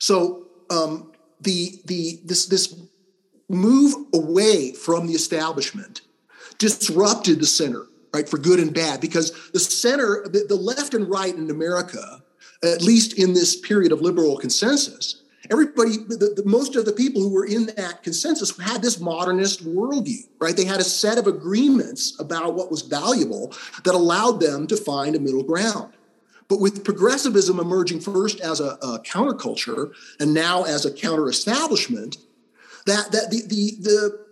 S4: So um, the, the, this, this move away from the establishment disrupted the center, right, for good and bad, because the center, the, the left and right in America, at least in this period of liberal consensus, everybody, the, the, most of the people who were in that consensus had this modernist worldview, right? They had a set of agreements about what was valuable that allowed them to find a middle ground. But with progressivism emerging first as a, a counterculture and now as a counter-establishment, that that the, the the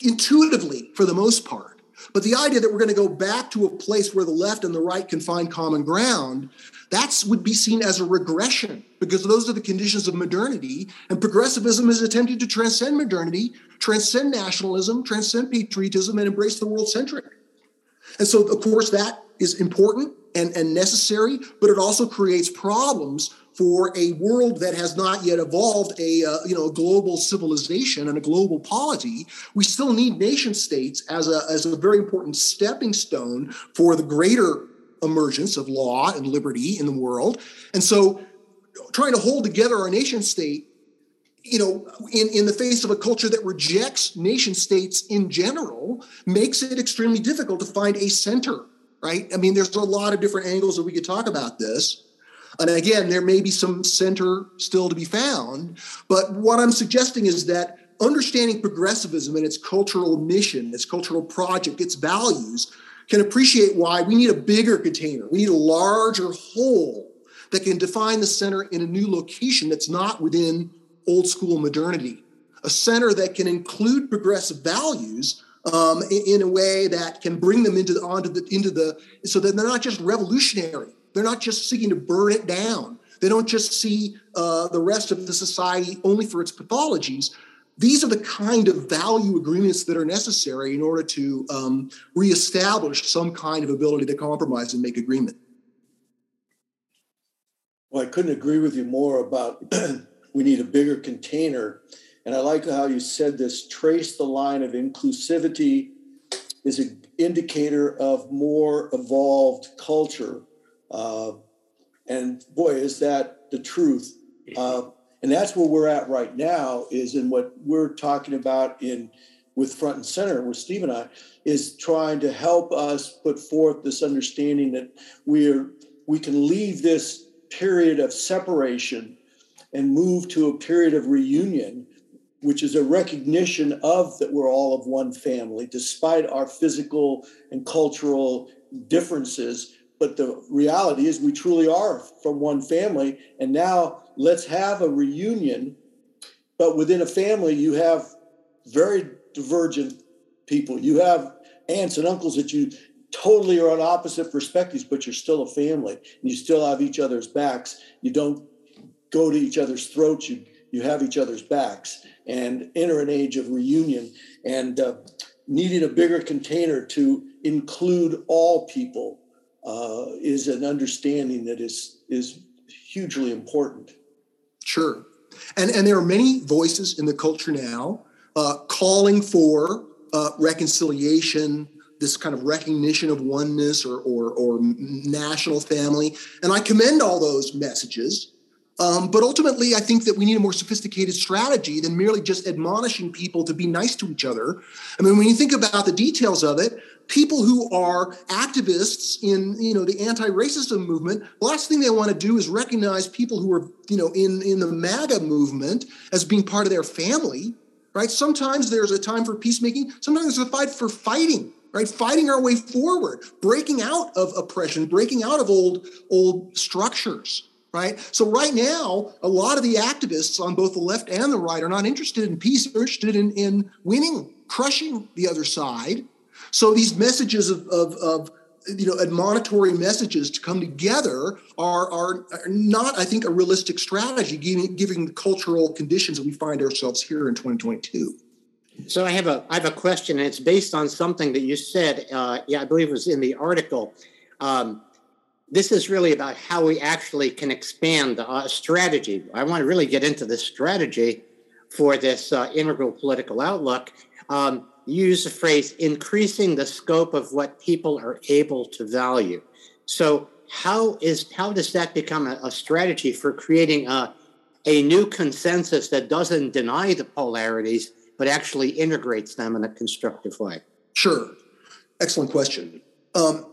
S4: intuitively, for the most part, but the idea that we're going to go back to a place where the left and the right can find common ground that would be seen as a regression because those are the conditions of modernity. And progressivism is attempting to transcend modernity, transcend nationalism, transcend patriotism, and embrace the world centric. And so, of course, that is important and, and necessary, but it also creates problems for a world that has not yet evolved a uh, you know a global civilization and a global polity we still need nation states as a as a very important stepping stone for the greater emergence of law and liberty in the world. And so trying to hold together our nation state, you know, in, in the face of a culture that rejects nation states in general, makes it extremely difficult to find a center right? I mean, there's a lot of different angles that we could talk about this. And again, there may be some center still to be found. But what I'm suggesting is that understanding progressivism and its cultural mission, its cultural project, its values, can appreciate why we need a bigger container. We need a larger whole that can define the center in a new location that's not within old school modernity. A center that can include progressive values um, in, in, a way that can bring them into the onto the into the so that they're not just revolutionary. They're not just seeking to burn it down. They don't just see uh, the rest of the society only for its pathologies. These are the kind of value agreements that are necessary in order to um, reestablish some kind of ability to compromise and make agreement.
S2: Well, I couldn't agree with you more about we need a bigger container. And I like how you said this trace the line of inclusivity is an indicator of more evolved culture. Uh, and boy, is that the truth. Uh, and that's where we're at right now is in what we're talking about in with front and center with Steve and I is trying to help us put forth this understanding that we're we can leave this period of separation and move to a period of reunion, which is a recognition of that we're all of one family, despite our physical and cultural differences. But the reality is, we truly are from one family. And now let's have a reunion. But within a family, you have very divergent people. You have aunts and uncles that you totally are on opposite perspectives, but you're still a family and you still have each other's backs. You don't go to each other's throats. You you have each other's backs and enter an age of reunion and uh, needing a bigger container to include all people uh, is an understanding that is is hugely important.
S4: Sure, and and there are many voices in the culture now uh, calling for uh, reconciliation, this kind of recognition of oneness or, or, or national family. And I commend all those messages. Um, but ultimately, I think that we need a more sophisticated strategy than merely just admonishing people to be nice to each other. I mean, when you think about the details of it, people who are activists in you know the anti-racism movement, the last thing they want to do is recognize people who are you know in in the MAGA movement as being part of their family. Right? Sometimes there's a time for peacemaking. Sometimes there's a fight for fighting right? Fighting our way forward, breaking out of oppression, breaking out of old, old structures, right? So right now, a lot of the activists on both the left and the right are not interested in peace, they're interested in, in winning, crushing the other side. So these messages of, of, of you know, admonitory messages to come together are, are, not, I think, a realistic strategy given, given the cultural conditions that we find ourselves here in 2022.
S3: So I have a I have a question, and it's based on something that you said. Uh, yeah, I believe it was in the article. Um, this is really about how we actually can expand a uh, strategy. I want to really get into the strategy for this uh, integral political outlook. Um, use the phrase increasing the scope of what people are able to value. So how is how does that become a, a strategy for creating a a new consensus that doesn't deny the polarities but actually integrates them in a constructive way?
S4: Sure. Excellent question. Um,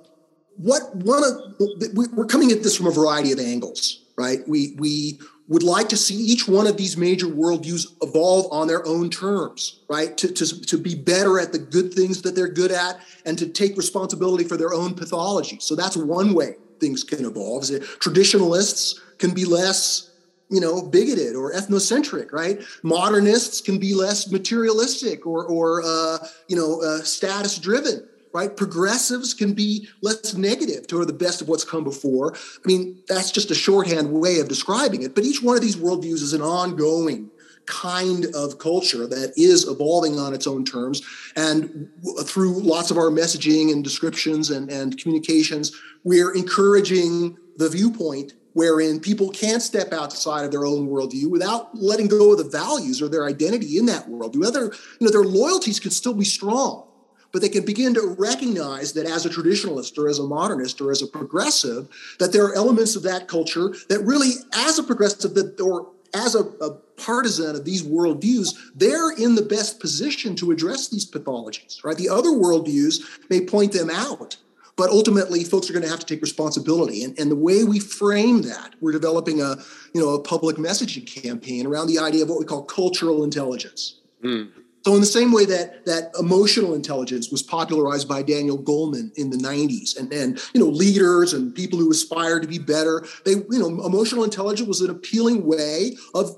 S4: what one of we're coming at this from a variety of angles, right? We we would like to see each one of these major worldviews evolve on their own terms, right? To, to, to be better at the good things that they're good at and to take responsibility for their own pathology. So that's one way things can evolve. Traditionalists can be less you know, bigoted or ethnocentric, right? Modernists can be less materialistic or, or uh, you know, uh, status driven, right? Progressives can be less negative toward the best of what's come before. I mean, that's just a shorthand way of describing it. But each one of these worldviews is an ongoing kind of culture that is evolving on its own terms. And through lots of our messaging and descriptions and, and communications, we're encouraging the viewpoint wherein people can't step outside of their own worldview without letting go of the values or their identity in that worldview. Other, you know, their loyalties can still be strong, but they can begin to recognize that as a traditionalist or as a modernist or as a progressive, that there are elements of that culture that really, as a progressive that, or as a, a partisan of these worldviews, they're in the best position to address these pathologies, right? The other worldviews may point them out but ultimately folks are going to have to take responsibility and, and the way we frame that we're developing a you know a public messaging campaign around the idea of what we call cultural intelligence mm. So in the same way that that emotional intelligence was popularized by daniel goleman in the 90s and and you know leaders and people who aspire to be better they you know emotional intelligence was an appealing way of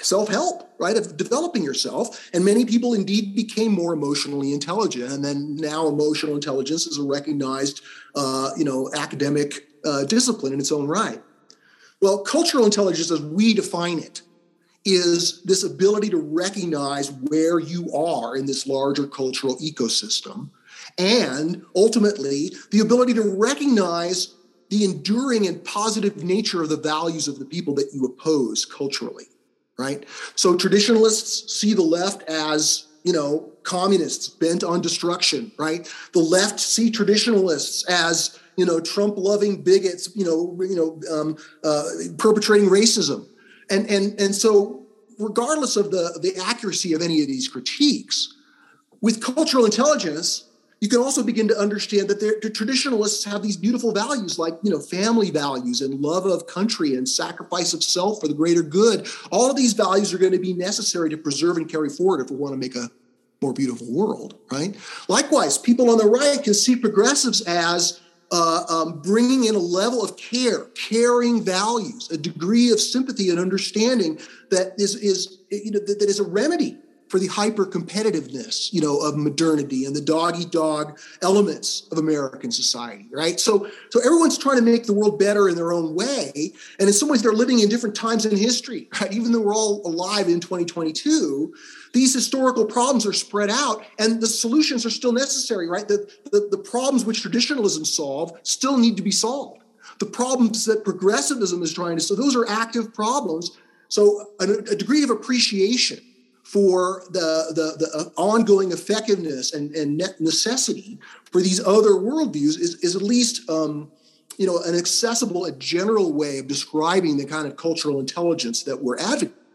S4: self-help right of developing yourself and many people indeed became more emotionally intelligent and then now emotional intelligence is a recognized uh, you know academic uh, discipline in its own right. Well cultural intelligence as we define it is this ability to recognize where you are in this larger cultural ecosystem and ultimately the ability to recognize the enduring and positive nature of the values of the people that you oppose culturally right? So traditionalists see the left as, you know, communists bent on destruction, right? The left see traditionalists as, you know, Trump-loving bigots, you know, you know, um, uh, perpetrating racism, and and and so regardless of the the accuracy of any of these critiques, with cultural intelligence, you can also begin to understand that the traditionalists have these beautiful values like you know family values and love of country and sacrifice of self for the greater good. All of these values are going to be necessary to preserve and carry forward if we want to make a more beautiful world right? Likewise people on the right can see progressives as uh, um, bringing in a level of care caring values a degree of sympathy and understanding that is is you know that, that is a remedy for the hyper competitiveness, you know, of modernity and the dog eat dog elements of American society, right? So, so everyone's trying to make the world better in their own way, and in some ways, they're living in different times in history, right? Even though we're all alive in 2022, these historical problems are spread out, and the solutions are still necessary, right? The, the, the problems which traditionalism solve still need to be solved. The problems that progressivism is trying to solve, those are active problems. So, a, a degree of appreciation for the, the, the uh, ongoing effectiveness and, and necessity for these other worldviews is, is at least um, you know an accessible a general way of describing the kind of cultural intelligence that we're advocating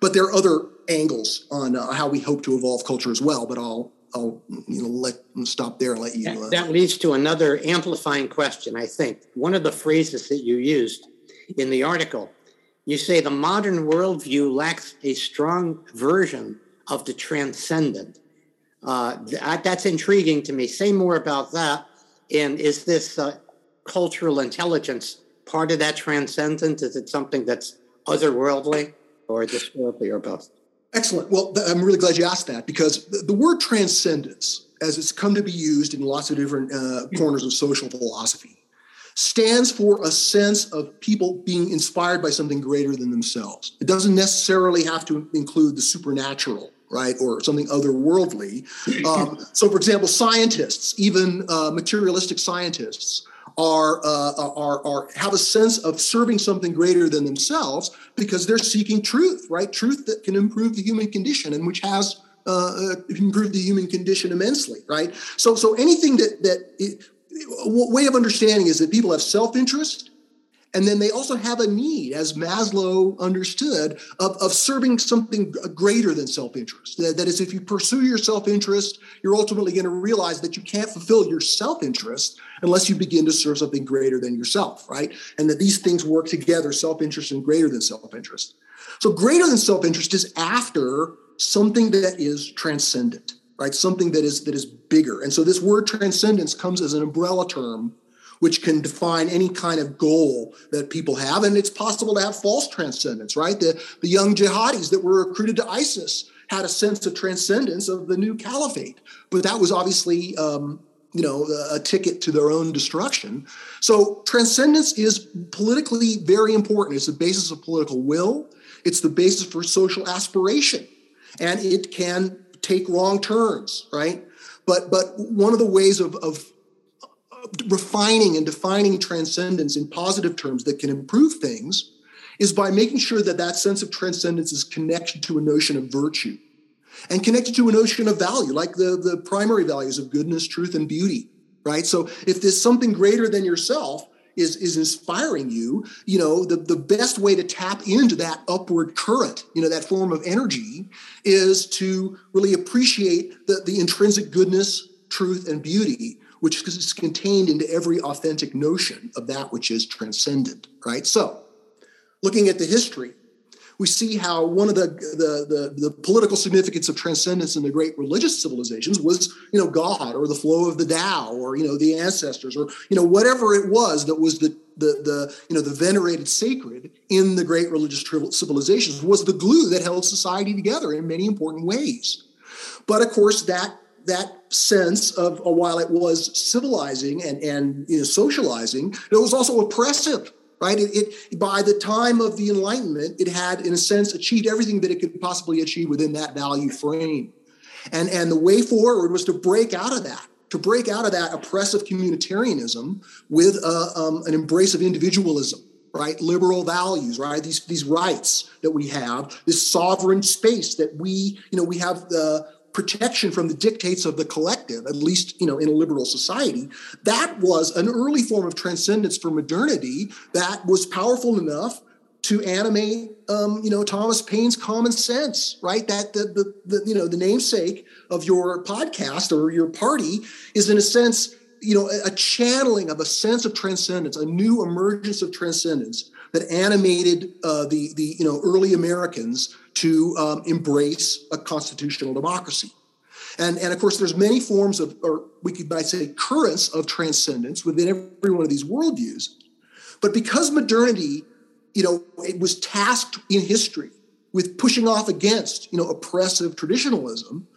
S4: but there are other angles on uh, how we hope to evolve culture as well but i'll i'll you know let stop there and let you
S3: uh, that leads to another amplifying question i think one of the phrases that you used in the article you say the modern worldview lacks a strong version of the transcendent. Uh, that's intriguing to me. Say more about that. And is this uh, cultural intelligence part of that transcendent? Is it something that's otherworldly or just worldly or both?
S4: Excellent. Well, I'm really glad you asked that because the, the word transcendence, as it's come to be used in lots of different uh, corners of social philosophy, stands for a sense of people being inspired by something greater than themselves. It doesn't necessarily have to include the supernatural, right, or something otherworldly. Um, so, for example, scientists, even uh, materialistic scientists, are, uh, are, are have a sense of serving something greater than themselves because they're seeking truth, right? Truth that can improve the human condition and which has uh, uh improved the human condition immensely, right? So, so anything that that it, way of understanding is that people have self-interest and then they also have a need as maslow understood of, of serving something greater than self-interest that, that is if you pursue your self-interest you're ultimately going to realize that you can't fulfill your self-interest unless you begin to serve something greater than yourself right and that these things work together self-interest and greater than self-interest so greater than self-interest is after something that is transcendent right? Something that is that is bigger. And so this word transcendence comes as an umbrella term which can define any kind of goal that people have. And it's possible to have false transcendence, right? The, the young jihadis that were recruited to ISIS had a sense of transcendence of the new caliphate, but that was obviously, um, you know, a, ticket to their own destruction. So transcendence is politically very important. It's the basis of political will. It's the basis for social aspiration, and it can take wrong turns, right? But but one of the ways of, of refining and defining transcendence in positive terms that can improve things is by making sure that that sense of transcendence is connected to a notion of virtue and connected to a notion of value, like the, the primary values of goodness, truth, and beauty, right? So if there's something greater than yourself, is is inspiring you you know the, the best way to tap into that upward current you know that form of energy is to really appreciate the, the intrinsic goodness truth and beauty which is contained into every authentic notion of that which is transcendent, right? So, looking at the history, we see how one of the, the, the, the, political significance of transcendence in the great religious civilizations was, you know, God or the flow of the Tao or, you know, the ancestors or, you know, whatever it was that was the, the, the you know, the venerated sacred in the great religious civilizations was the glue that held society together in many important ways. But of course, that that sense of uh, while it was civilizing and and you know, socializing, it was also oppressive. Right? It, it, by the time of the Enlightenment, it had, in a sense, achieved everything that it could possibly achieve within that value frame. And, and the way forward was to break out of that, to break out of that oppressive communitarianism with uh, um, an embrace of individualism, right? Liberal values, right? These, these rights that we have, this sovereign space that we, you know, we have the protection from the dictates of the collective, at least you know in a liberal society, that was an early form of transcendence for modernity that was powerful enough to animate um, you know Thomas Paine's common sense, right? That the, the, the you know the namesake of your podcast or your party is in a sense you know a channeling of a sense of transcendence, a new emergence of transcendence that animated uh, the the you know early Americans to um, embrace a constitutional democracy. And, and of course, there's many forms of, or we could might say, currents of transcendence within every one of these worldviews. But because modernity, you know, it was tasked in history with pushing off against, you know, oppressive traditionalism,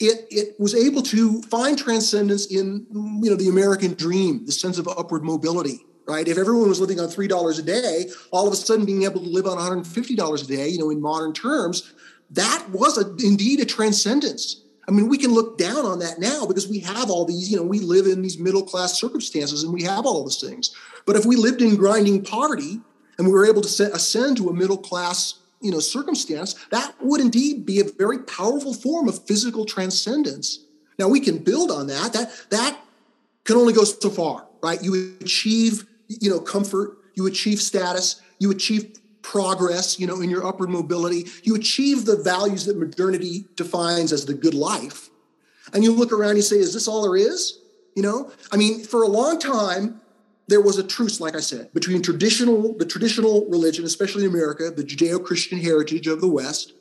S4: it, it was able to find transcendence in, you know, the American dream, the sense of upward mobility, right? If everyone was living on three dollars a day, all of a sudden being able to live on 150 dollars a day, you know, in modern terms, that was a, indeed a transcendence. I mean, we can look down on that now because we have all these, you know, we live in these middle class circumstances and we have all those things. But if we lived in grinding poverty and we were able to ascend to a middle class, you know, circumstance, that would indeed be a very powerful form of physical transcendence. Now we can build on that. That that can only go so far, right? You achieve you know, comfort, you achieve status, you achieve progress, you know, in your upward mobility, you achieve the values that modernity defines as the good life. And you look around and you say, is this all there is? You know, I mean, for a long time, there was a truce, like I said, between traditional, the traditional religion, especially in America, the Judeo-Christian heritage of the West,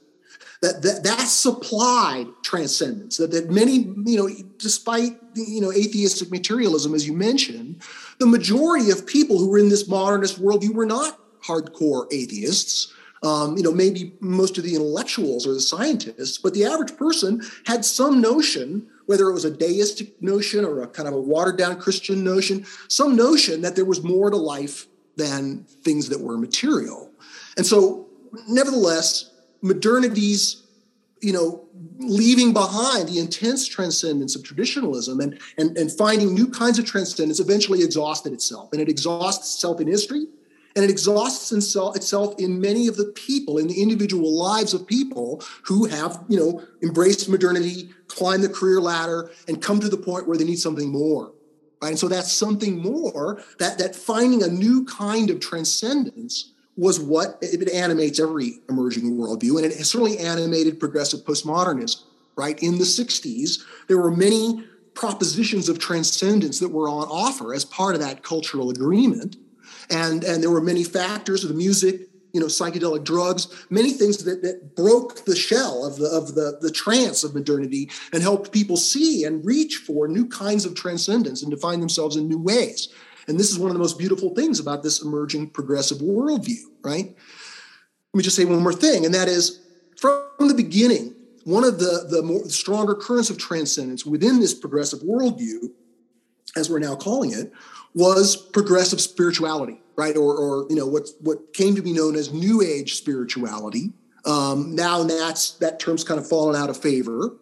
S4: that that, that supplied transcendence. That, that many, you know, despite you know atheistic materialism, as you mentioned, the majority of people who were in this modernist worldview were not hardcore atheists. Um, you know, maybe most of the intellectuals or the scientists, but the average person had some notion, whether it was a deistic notion or a kind of a watered down Christian notion, some notion that there was more to life than things that were material. And so, nevertheless, modernity's you know leaving behind the intense transcendence of traditionalism and, and and finding new kinds of transcendence eventually exhausted itself. And it exhausts itself in history and it exhausts itself in many of the people in the individual lives of people who have you know embraced modernity climbed the career ladder and come to the point where they need something more right? And so that's something more that that finding a new kind of transcendence was what it animates every emerging worldview, and it certainly animated progressive postmodernism. Right in the '60s, there were many propositions of transcendence that were on offer as part of that cultural agreement, and and there were many factors of the music, you know, psychedelic drugs, many things that, that broke the shell of the of the the trance of modernity and helped people see and reach for new kinds of transcendence and define themselves in new ways. And this is one of the most beautiful things about this emerging progressive worldview, right? Let me just say one more thing, and that is from the beginning, one of the, the more stronger currents of transcendence within this progressive worldview, as we're now calling it, was progressive spirituality, right? Or, or you know, what, what came to be known as New Age spirituality. Um, now that's that term's kind of fallen out of favor.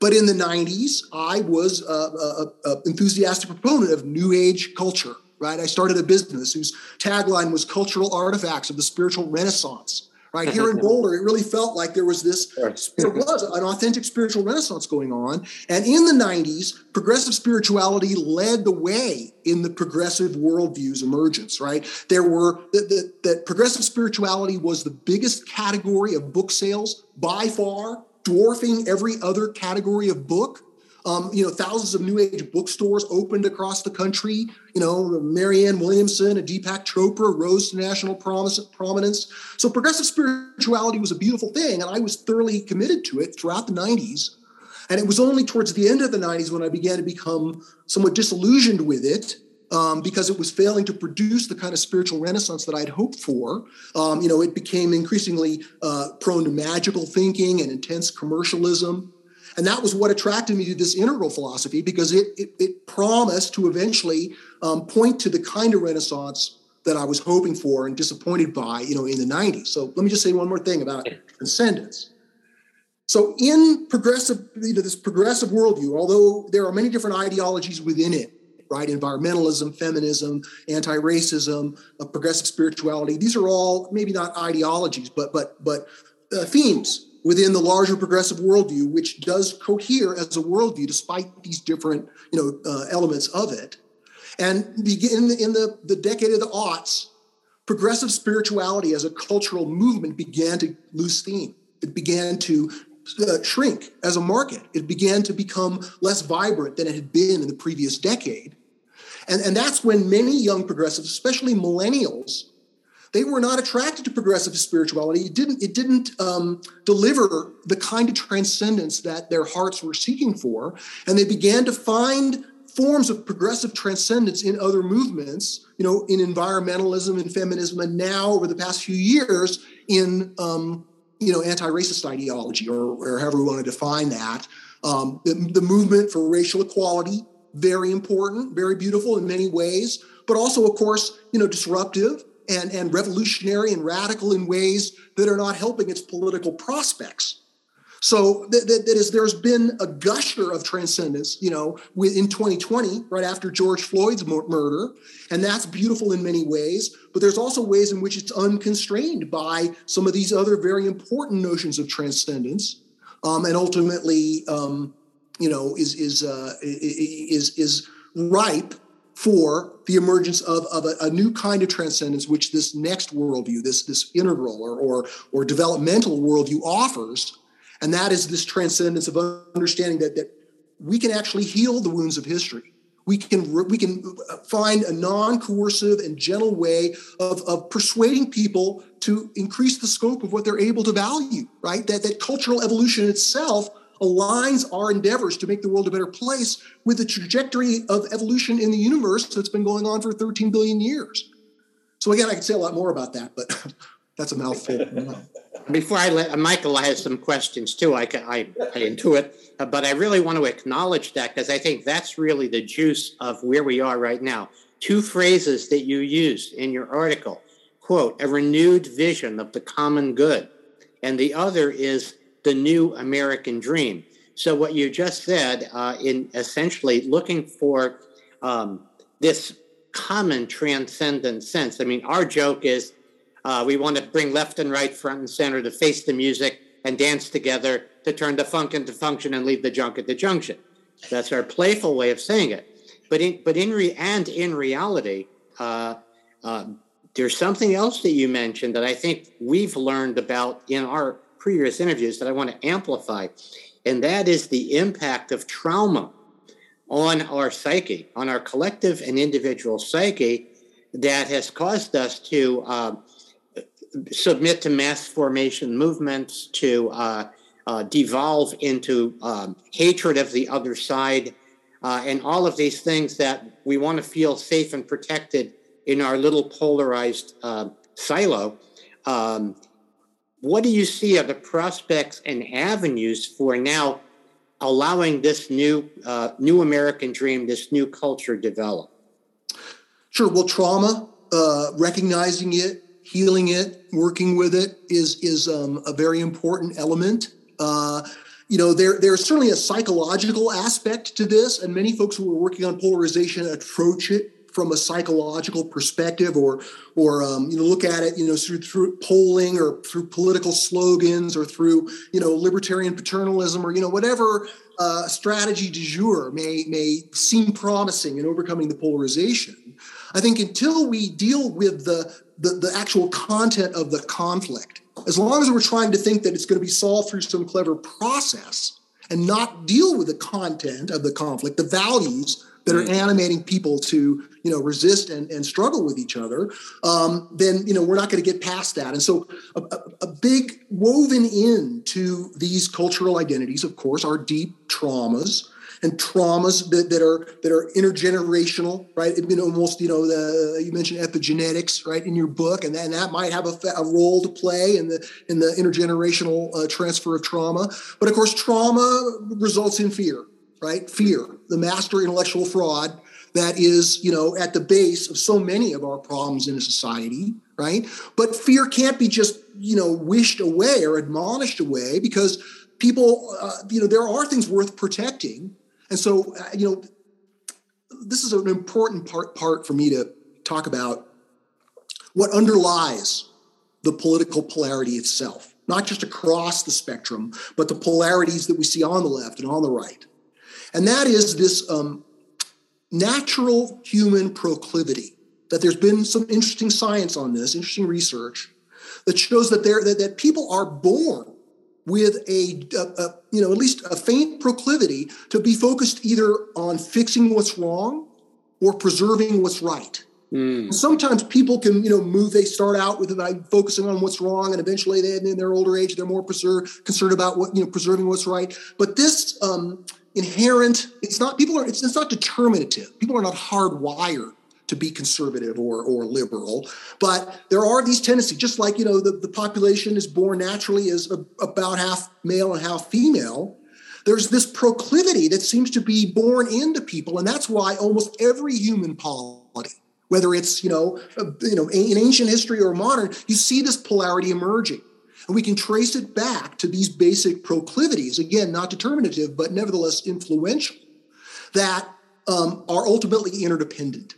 S4: But in the 90s, I was an enthusiastic proponent of New Age culture, right? I started a business whose tagline was cultural artifacts of the spiritual renaissance. Right here in Boulder, it really felt like there was this, there was an authentic spiritual renaissance going on. And in the 90s, progressive spirituality led the way in the progressive worldview's emergence, right? There were that, that progressive spirituality was the biggest category of book sales by far, dwarfing every other category of book Um, you know, thousands of new age bookstores opened across the country. You know, Marianne Williamson and Deepak Chopra rose to national prominence. So progressive spirituality was a beautiful thing, and I was thoroughly committed to it throughout the 90s. And it was only towards the end of the 90s when I began to become somewhat disillusioned with it um, because it was failing to produce the kind of spiritual renaissance that I'd hoped for. Um, you know, it became increasingly uh, prone to magical thinking and intense commercialism. And that was what attracted me to this integral philosophy because it, it, it promised to eventually um, point to the kind of renaissance that I was hoping for and disappointed by, you know, in the 90s. So let me just say one more thing about transcendence. So in progressive, you know, this progressive worldview, although there are many different ideologies within it, right? Environmentalism, feminism, anti-racism, uh, progressive spirituality. These are all maybe not ideologies, but but but uh, themes within the larger progressive worldview, which does cohere as a worldview despite these different you know uh, elements of it. And begin in the, the decade of the aughts, progressive spirituality as a cultural movement began to lose steam. It began to uh, shrink as a market. It began to become less vibrant than it had been in the previous decade. And, and that's when many young progressives, especially millennials, they were not attracted to progressive spirituality. It didn't, it didn't um, deliver the kind of transcendence that their hearts were seeking for. And they began to find forms of progressive transcendence in other movements, you know, in environmentalism and feminism, and now over the past few years in, um, you know, anti-racist ideology, or, or however we want to define that. Um, the, the movement for racial equality, very important, very beautiful in many ways, but also, of course, you know, disruptive and, and revolutionary and radical in ways that are not helping its political prospects. So that, that, that is, there's been a gusher of transcendence, you know, in 2020, right after George Floyd's murder, and that's beautiful in many ways. But there's also ways in which it's unconstrained by some of these other very important notions of transcendence, um, and ultimately, um, you know, is is uh, is is ripe for the emergence of, of a, a, new kind of transcendence, which this next worldview, this this integral or or, or developmental worldview offers and that is this transcendence of understanding that, that we can actually heal the wounds of history. We can, we can find a non coercive and gentle way of, of persuading people to increase the scope of what they're able to value, right? That, that cultural evolution itself aligns our endeavors to make the world a better place with the trajectory of evolution in the universe that's been going on for 13 billion years. So, again, I could say a lot more about that, but that's a mouthful.
S3: Before I let Michael, I have some questions too. I, I, I intuit, but I really want to acknowledge that because I think that's really the juice of where we are right now. Two phrases that you used in your article quote, a renewed vision of the common good. And the other is the new American dream. So, what you just said, uh, in essentially looking for um, this common transcendent sense. I mean, our joke is uh, we want to bring left and right, front and center to face the music and dance together to turn the funk into function and leave the junk at the junction. That's our playful way of saying it. But in but in re, and in reality, uh, uh, there's something else that you mentioned that I think we've learned about in our previous interviews that I want to amplify, and that is the impact of trauma on our psyche, on our collective and individual psyche, that has caused us to uh, submit to mass formation movements, to uh, uh, devolve into um, hatred of the other side, uh, and all of these things that we want to feel safe and protected in our little polarized uh, silo. Um, what do you see are the prospects and avenues for now allowing this new uh, new American dream, this new culture develop?
S4: Sure. Well, trauma, uh, recognizing it, healing it, working with it is is um, a very important element. Uh, you know, there there's certainly a psychological aspect to this, and many folks who are working on polarization approach it from a psychological perspective, or or um, you know look at it you know through through polling or through political slogans or through you know libertarian paternalism or you know whatever uh, strategy du jour may may seem promising in overcoming the polarization. I think until we deal with the the, the actual content of the conflict. As long as we're trying to think that it's going to be solved through some clever process and not deal with the content of the conflict, the values that are animating people to you know resist and, and struggle with each other um, then you know we're not going to get past that and so a, a, a, big woven into these cultural identities of course are deep traumas and traumas that, that are that are intergenerational, right? You know, almost you know the you mentioned epigenetics, right, in your book, and, and that might have a, a role to play in the in the intergenerational uh, transfer of trauma. But of course, trauma results in fear, right? Fear, the master intellectual fraud that is you know at the base of so many of our problems in a society right but fear can't be just you know wished away or admonished away because people uh, you know there are things worth protecting and so, uh, you know, this is an important part part for me to talk about what underlies the political polarity itself, not just across the spectrum, but the polarities that we see on the left and on the right. And that is this um, natural human proclivity. That there's been some interesting science on this, interesting research that shows that there that, that people are born with a, a, a, you know at least a faint proclivity to be focused either on fixing what's wrong or preserving what's right mm. sometimes people can you know move they start out with like focusing on what's wrong and eventually they in their older age they're more preserve, concerned about what you know preserving what's right but this um, inherent it's not people are it's, it's not determinative people are not hardwired to be conservative or, or liberal. But there are these tendencies, just like, you know, the, the population is born naturally as a, about half male and half female. There's this proclivity that seems to be born into people. And that's why almost every human polity, whether it's, you know, uh, you know, in ancient history or modern, you see this polarity emerging. And we can trace it back to these basic proclivities, again, not determinative, but nevertheless influential, that um, are ultimately interdependent.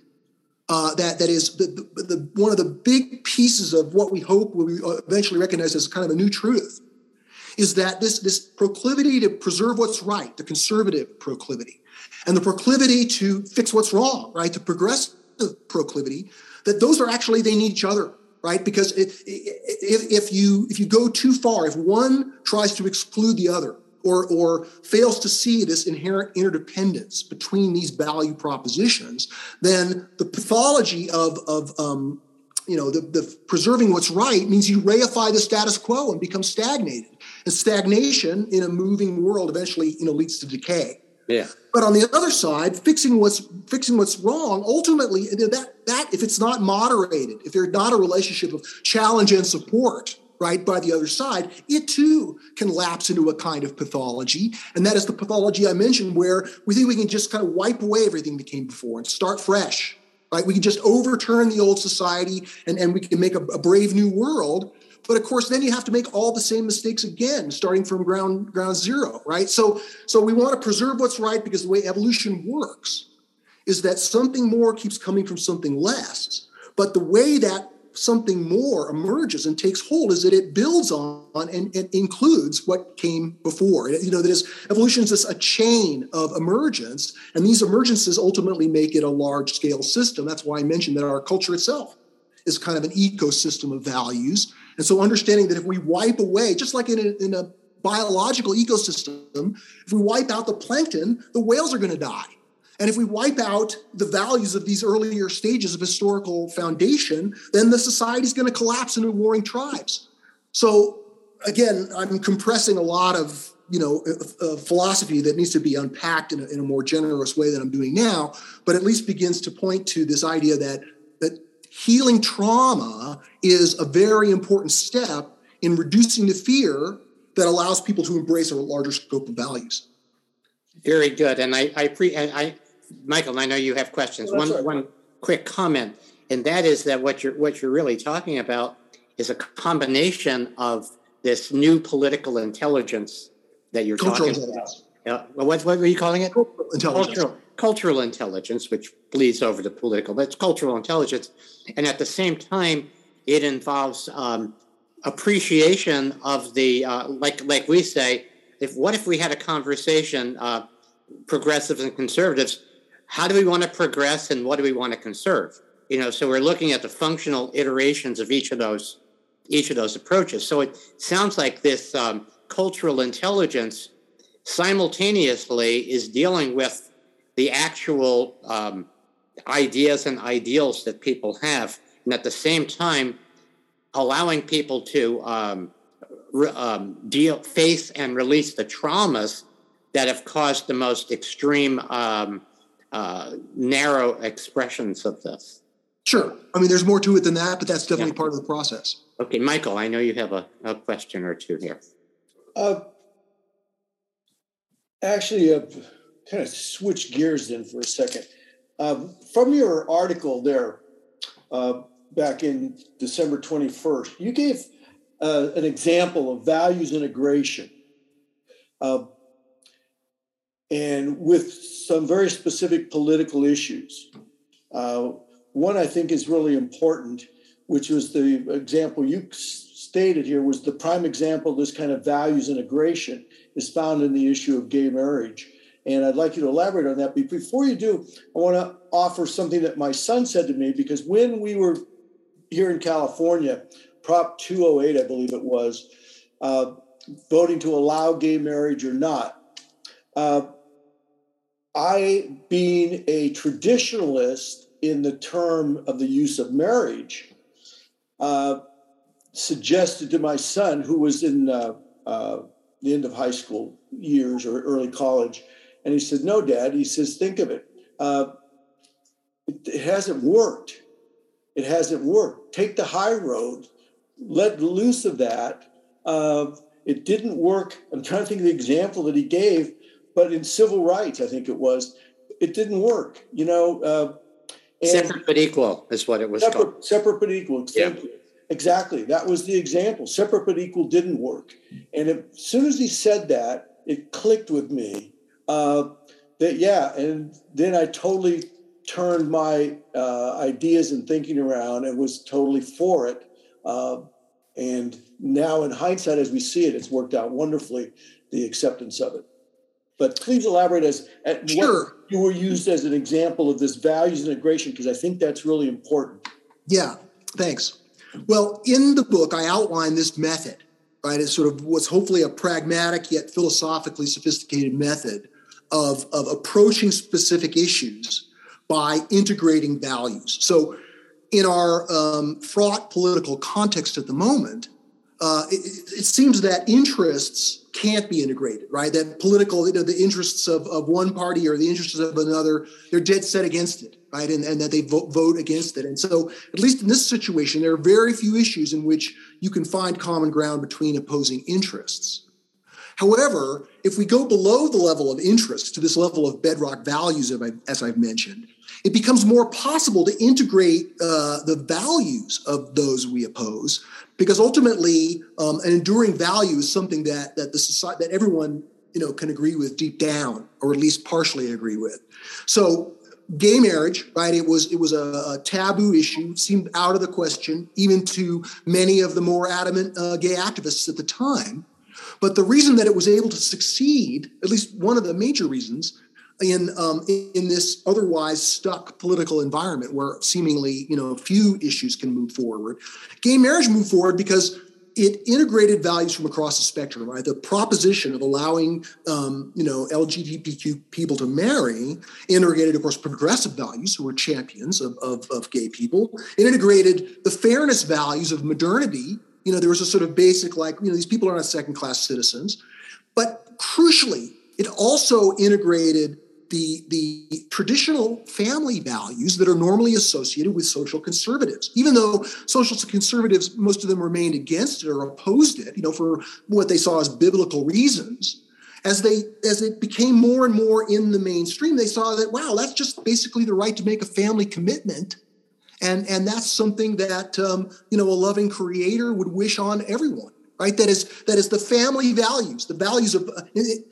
S4: Uh, that that is the, the, the, one of the big pieces of what we hope will be eventually recognize as kind of a new truth is that this this proclivity to preserve what's right, the conservative proclivity, and the proclivity to fix what's wrong, right, the progressive proclivity, that those are actually they need each other, right? Because if, if, you if you go too far, if one tries to exclude the other, or, or fails to see this inherent interdependence between these value propositions, then the pathology of, of um, you know, the, the preserving what's right means you reify the status quo and become stagnated. And stagnation in a moving world eventually, you know, leads to decay.
S3: Yeah.
S4: But on the other side, fixing what's fixing what's wrong, ultimately, that that if it's not moderated, if there's not a relationship of challenge and support, right, by the other side, it too can lapse into a kind of pathology. And that is the pathology I mentioned, where we think we can just kind of wipe away everything that came before and start fresh, right? We can just overturn the old society and, and we can make a, a brave new world. But of course, then you have to make all the same mistakes again, starting from ground ground zero, right? So, so we want to preserve what's right because the way evolution works is that something more keeps coming from something less. But the way that something more emerges and takes hold is that it builds on and, and includes what came before. You know, that is evolution is this, a chain of emergence, and these emergences ultimately make it a large scale system. That's why I mentioned that our culture itself is kind of an ecosystem of values. And so understanding that if we wipe away, just like in a, in a biological ecosystem, if we wipe out the plankton, the whales are going to die. And if we wipe out the values of these earlier stages of historical foundation, then the society is going to collapse into warring tribes. So again, I'm compressing a lot of you know uh, philosophy that needs to be unpacked in a, in a more generous way than I'm doing now, but at least begins to point to this idea that healing trauma is a very important step in reducing the fear that allows people to embrace a larger scope of values.
S3: Very good, and I I, pre- I Michael, I know you have questions. one right. one quick comment, and that is that what you're what you're really talking about is a combination of this new political intelligence that you're cultural talking about. Uh, what, what were you calling it?
S4: Cultural intelligence.
S3: Cultural, cultural intelligence, which bleeds over to political, but it's cultural intelligence. And at the same time, it involves um, appreciation of the, uh, like, like we say, if what if we had a conversation, uh, progressives and conservatives, how do we want to progress and what do we want to conserve? You know, so we're looking at the functional iterations of each of those each of those approaches. So it sounds like this um, cultural intelligence simultaneously is dealing with the actual um, ideas and ideals that people have, and at the same time, allowing people to um, re- um, deal, face, and release the traumas that have caused the most extreme, um, uh, narrow expressions of this.
S4: Sure. I mean, there's more to it than that, but that's definitely yeah. part of the process.
S3: Okay, Michael, I know you have a, a question or two here.
S2: Uh, actually, uh, kind of switch gears then for a second. Uh, from your article there uh, back in December 21st, you gave uh, an example of values integration. Uh, and with some very specific political issues. Uh, one I think is really important, which was the example you stated here, was the prime example of this kind of values integration is found in the issue of gay marriage. And I'd like you to elaborate on that. But before you do, I want to offer something that my son said to me because when we were here in California, Prop 208, I believe it was, uh, voting to allow gay marriage or not, uh, I, being a traditionalist in the term of the use of marriage, uh, suggested to my son, who was in uh, uh, the end of high school years or early college, and he said, No, Dad. He says, Think of it. Uh, it, it hasn't worked. It hasn't worked. Take the high road, let loose of that. Uh, it didn't work. I'm trying to think of the example that he gave, but in civil rights, I think it was, it didn't work. You know, uh,
S3: separate but equal is what it was
S2: separate,
S3: called.
S2: Separate but equal. Yeah. Exactly. That was the example. Separate but equal didn't work. And as soon as he said that, it clicked with me uh, that yeah, and then I totally turned my uh, ideas and thinking around and was totally for it. Uh, and now, in hindsight, as we see it, it's worked out wonderfully. The acceptance of it. But please elaborate as at sure. what you were used as an example of this values integration because I think that's really important.
S4: Yeah, thanks. Well, in the book, I outline this method, right? It's sort of what's hopefully a pragmatic yet philosophically sophisticated method of, of approaching specific issues by integrating values. So, in our um, fraught political context at the moment, uh, it, it, seems that interests can't be integrated, right? That political, you know, the interests of, of one party or the interests of another, they're dead set against it, right? And, and that they vote, vote against it. And so, at least in this situation, there are very few issues in which you can find common ground between opposing interests. However, if we go below the level of interest to this level of bedrock values, as I've mentioned, it becomes more possible to integrate uh, the values of those we oppose, because ultimately, um, an enduring value is something that that the society that everyone you know can agree with deep down, or at least partially agree with. So gay marriage right it was it was a, a, taboo issue seemed out of the question even to many of the more adamant uh, gay activists at the time but the reason that it was able to succeed, at least one of the major reasons, in um, in this otherwise stuck political environment where seemingly you know few issues can move forward, gay marriage moved forward because it integrated values from across the spectrum. Right, the proposition of allowing um, you know LGBTQ people to marry integrated, of course, progressive values, who were champions of, of, of gay people. It integrated the fairness values of modernity you know, there was a sort of basic, like, you know, these people are not second class citizens. But crucially, it also integrated the, the traditional family values that are normally associated with social conservatives. Even though social conservatives, most of them remained against it or opposed it, you know, for what they saw as biblical reasons. As they as it became more and more in the mainstream, they saw that wow, that's just basically the right to make a family commitment and and that's something that um, you know a loving creator would wish on everyone right? That is that is the family values the values of uh, the,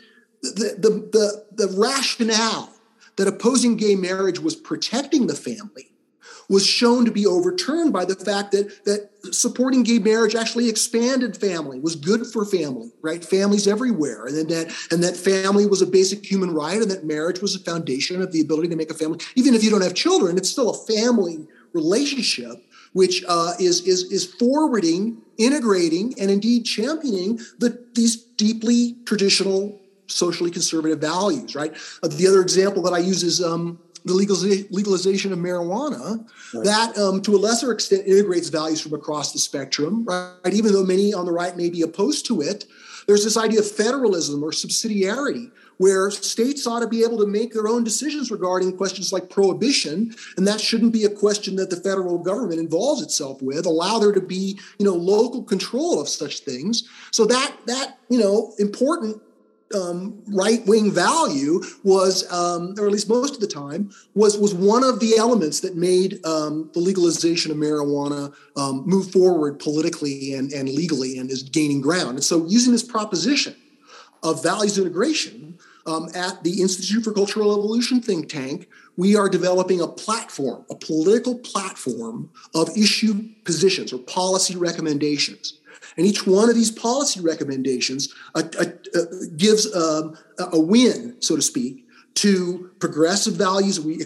S4: the the the rationale that opposing gay marriage was protecting the family was shown to be overturned by the fact that that supporting gay marriage actually expanded family was good for family right? Families everywhere and that and that family was a basic human right and that marriage was a foundation of the ability to make a family. Even if you don't have children it's still a family relationship, which uh, is, is, is forwarding, integrating, and indeed championing the, these deeply traditional socially conservative values, right? Uh, the other example that I use is um, the legalization of marijuana right. that um, to a lesser extent integrates values from across the spectrum right even though many on the right may be opposed to it there's this idea of federalism or subsidiarity where states ought to be able to make their own decisions regarding questions like prohibition and that shouldn't be a question that the federal government involves itself with allow there to be you know local control of such things so that that you know important um, right wing value was, um, or at least most of the time, was was one of the elements that made um, the legalization of marijuana um, move forward politically and, and legally and is gaining ground. And so, using this proposition of values integration um, at the Institute for Cultural Evolution think tank, we are developing a platform, a political platform of issue positions or policy recommendations and each one of these policy recommendations uh, uh, uh, gives um, a win, so to speak, to progressive values. We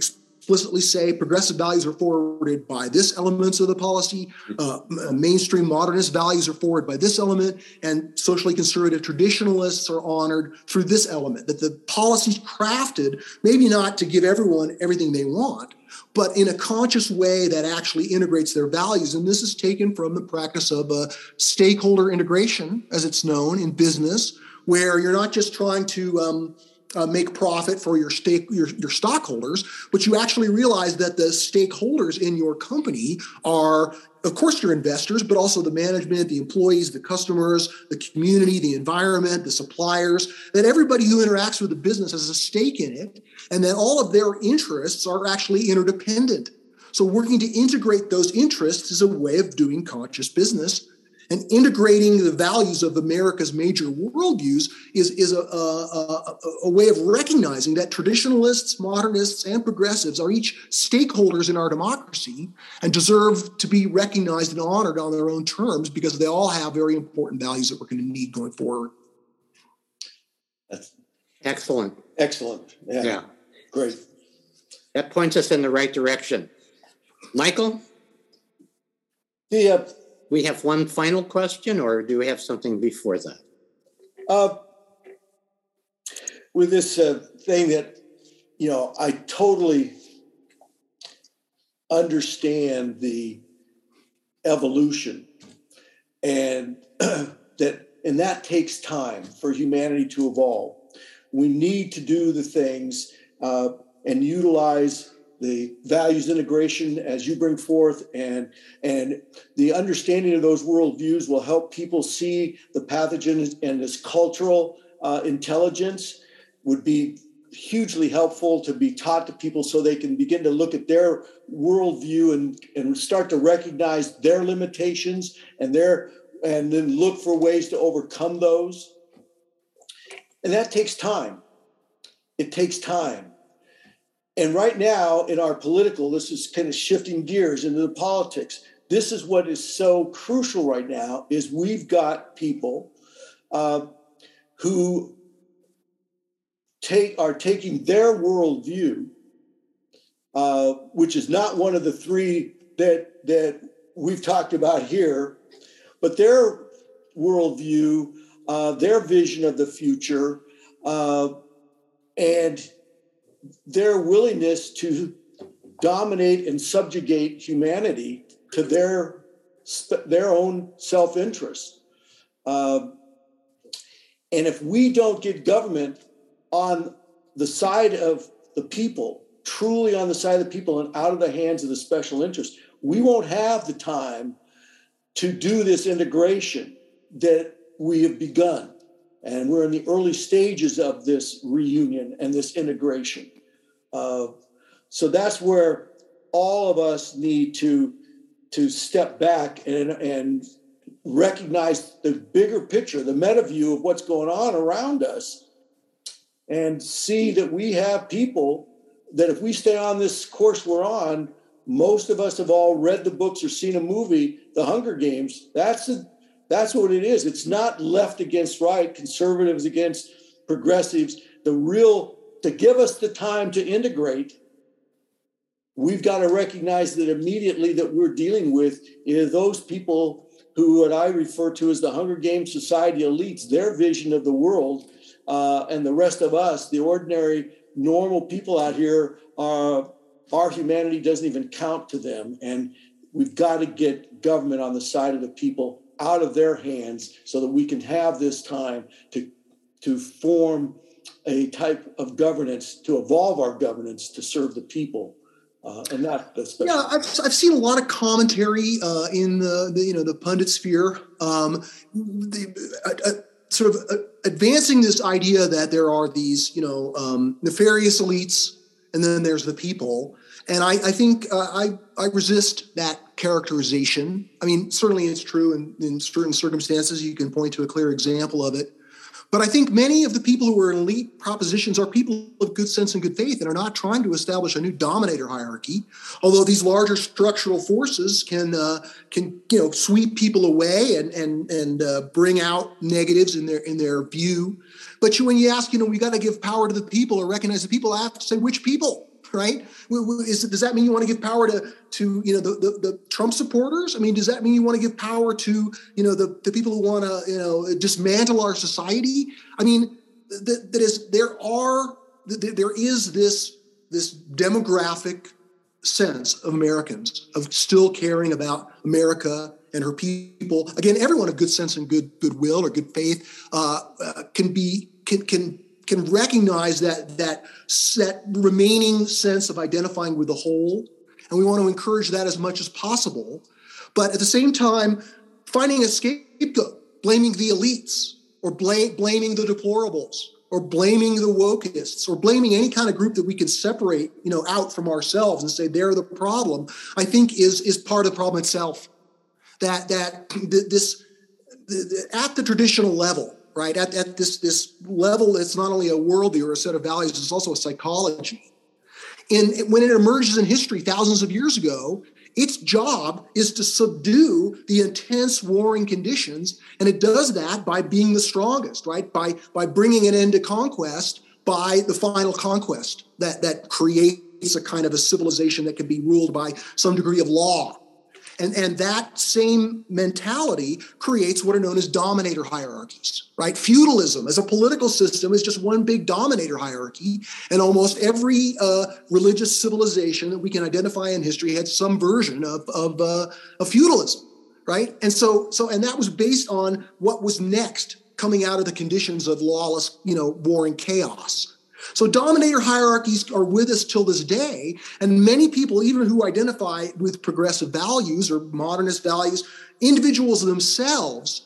S4: explicitly say progressive values are forwarded by this elements of the policy, uh, mainstream modernist values are forwarded by this element, and socially conservative traditionalists are honored through this element. That the policy's crafted, maybe not to give everyone everything they want, but in a conscious way that actually integrates their values. And this is taken from the practice of a stakeholder integration, as it's known in business, where you're not just trying to um, uh, make profit for your stake your, your stockholders, but you actually realize that the stakeholders in your company are of course your investors but also the management the employees the customers the community the environment the suppliers that everybody who interacts with the business has a stake in it and that all of their interests are actually interdependent. So working to integrate those interests is a way of doing conscious business and integrating the values of America's major worldviews is, is a, a, a, way of recognizing that traditionalists, modernists, and progressives are each stakeholders in our democracy and deserve to be recognized and honored on their own terms because they all have very important values that we're going to need going forward.
S3: That's excellent.
S2: Excellent. Yeah. yeah. Great.
S3: That points us in the right direction. Michael?
S2: The uh,
S3: we have one final question, or do we have something before that?
S2: Uh, with this uh, thing that, you know, I totally understand the evolution and that and that takes time for humanity to evolve we need to do the things uh, and utilize the values integration as you bring forth and and the understanding of those worldviews will help people see the pathogen and this cultural uh, intelligence would be hugely helpful to be taught to people so they can begin to look at their worldview and, and start to recognize their limitations and their and then look for ways to overcome those. And that takes time. It takes time and right now, in our political, this is kind of shifting gears into the politics. This is what is so crucial right now: is we've got people uh, who take are taking their worldview, uh, which is not one of the three that that we've talked about here, but their worldview, uh, their vision of the future, uh, and their willingness to dominate and subjugate humanity to their their own self-interest. Uh, and if we don't get government on the side of the people, truly on the side of the people and out of the hands of the special interest, we won't have the time to do this integration that we have begun. And we're in the early stages of this reunion and this integration. Uh, so that's where all of us need to to step back and and recognize the bigger picture, the meta view of what's going on around us, and see that we have people that if we stay on this course we're on, most of us have all read the books or seen a movie, The Hunger Games. That's a, that's what it is. It's not left against right, conservatives against progressives. The real to give us the time to integrate, we've got to recognize that immediately that we're dealing with is those people who what I refer to as the Hunger Games society elites, their vision of the world uh, and the rest of us, the ordinary, normal people out here, are our humanity doesn't even count to them. And we've got to get government on the side of the people out of their hands so that we can have this time to to form a type of governance to evolve our governance to serve the people uh, and not the special.
S4: Yeah, I've, I've seen a lot of commentary uh, in the, the, you know the pundit sphere, um, the, uh, uh sort of uh, advancing this idea that there are these you know um, nefarious elites, and then there's the people. And I, I think uh, I I resist that characterization. I mean, certainly it's true in, in certain circumstances. You can point to a clear example of it. But I think many of the people who are in elite propositions are people of good sense and good faith and are not trying to establish a new dominator hierarchy. Although these larger structural forces can uh, can you know sweep people away and and and uh, bring out negatives in their in their view. But you, when you ask, you know, we got to give power to the people or recognize the people, I have to say which people right? Is, does that mean you want to give power to to you know the, the, the Trump supporters? I mean, does that mean you want to give power to you know the, the people who want to you know dismantle our society? I mean, that, that is there are there is this this demographic sense of Americans of still caring about America and her people. Again, everyone of good sense and good goodwill or good faith uh, uh, can be can can can recognize that that that remaining sense of identifying with the whole. And we want to encourage that as much as possible. But at the same time finding a scapegoat blaming the elites or blame, blaming the deplorables or blaming the wokeists or blaming any kind of group that we can separate you know out from ourselves and say they're the problem i think is is part of the problem itself. That that this at the traditional level right? At, at this, this level, it's not only a worldview or a set of values, it's also a psychology. And when it emerges in history thousands of years ago, its job is to subdue the intense warring conditions. And it does that by being the strongest, right? By, by bringing an end to conquest by the final conquest that, that creates a kind of a civilization that can be ruled by some degree of law and, and that same mentality creates what are known as dominator hierarchies, right? Feudalism as a political system is just one big dominator hierarchy. And almost every uh, religious civilization that we can identify in history had some version of, of, uh, of feudalism, right? And so, so, and that was based on what was next coming out of the conditions of lawless, you know, war and chaos. So dominator hierarchies are with us till this day. And many people, even who identify with progressive values or modernist values, individuals themselves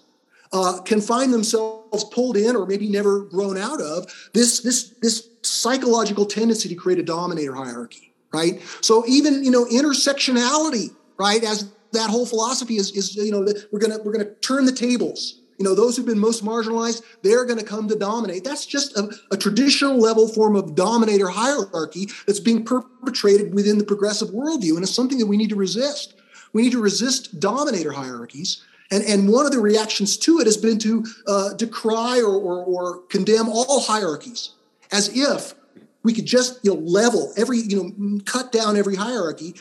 S4: uh, can find themselves pulled in or maybe never grown out of this, this, this psychological tendency to create a dominator hierarchy, right? So even, you know, intersectionality, right, as that whole philosophy is, is you know, we're gonna we're gonna turn the tables you know, those who've been most marginalized, they're going to come to dominate. That's just a, a, traditional level form of dominator hierarchy that's being perpetrated within the progressive worldview. And it's something that we need to resist. We need to resist dominator hierarchies. And, and one of the reactions to it has been to uh, decry or, or, or condemn all hierarchies as if we could just you know level every you know cut down every hierarchy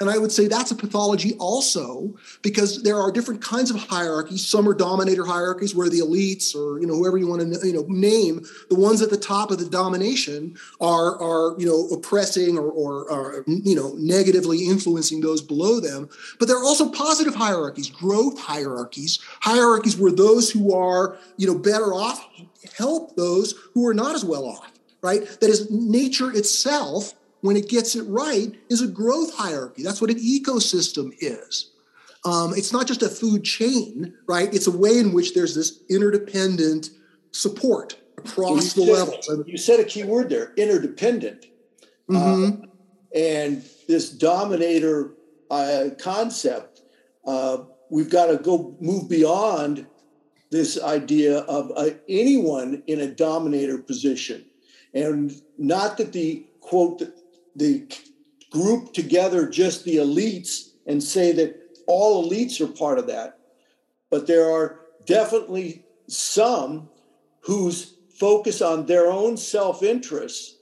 S4: and I would say that's a pathology also because there are different kinds of hierarchies. Some are dominator hierarchies where the elites or you know whoever you want to you know name the ones at the top of the domination are are you know oppressing or, or, you know negatively influencing those below them. But there are also positive hierarchies, growth hierarchies, hierarchies where those who are you know better off help those who are not as well off. Right? That is nature itself when it gets it right, is a growth hierarchy. That's what an ecosystem is. Um, it's not just a food chain, right? It's a way in which there's this interdependent support across the
S2: said,
S4: levels.
S2: You said a key word there interdependent. Mm-hmm. Uh, and this dominator uh, concept, uh, we've got to go move beyond this idea of uh, anyone in a dominator position. And not that the quote the group together just the elites and say that all elites are part of that. But there are definitely some whose focus on their own self interest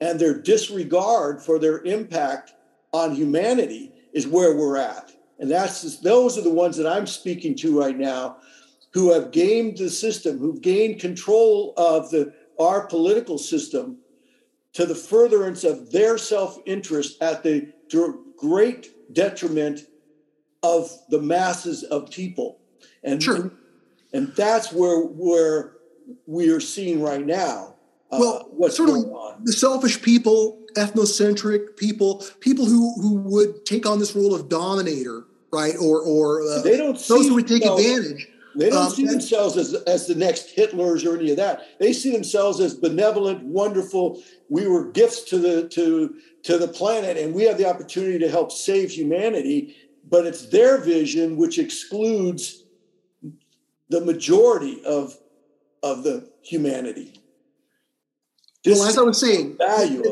S2: and their disregard for their impact on humanity is where we're at. And that's those are the ones that I'm speaking to right now who have gamed the system, who've gained control of the our political system to the furtherance of their self-interest at the great detriment of the masses of people. And
S4: sure.
S2: and that's where where we are seeing right now.
S4: Uh, well, what's going on. the selfish people, ethnocentric people, people who who would take on this role of dominator, right? Or or uh,
S2: they don't
S4: those who would take advantage.
S2: They don't um, see themselves as, as the next Hitlers or any of that. They see themselves as benevolent, wonderful. We were gifts to the to to the planet, and we have the opportunity to help save humanity. But it's their vision which excludes the majority of of the humanity.
S4: This well, as I was saying, value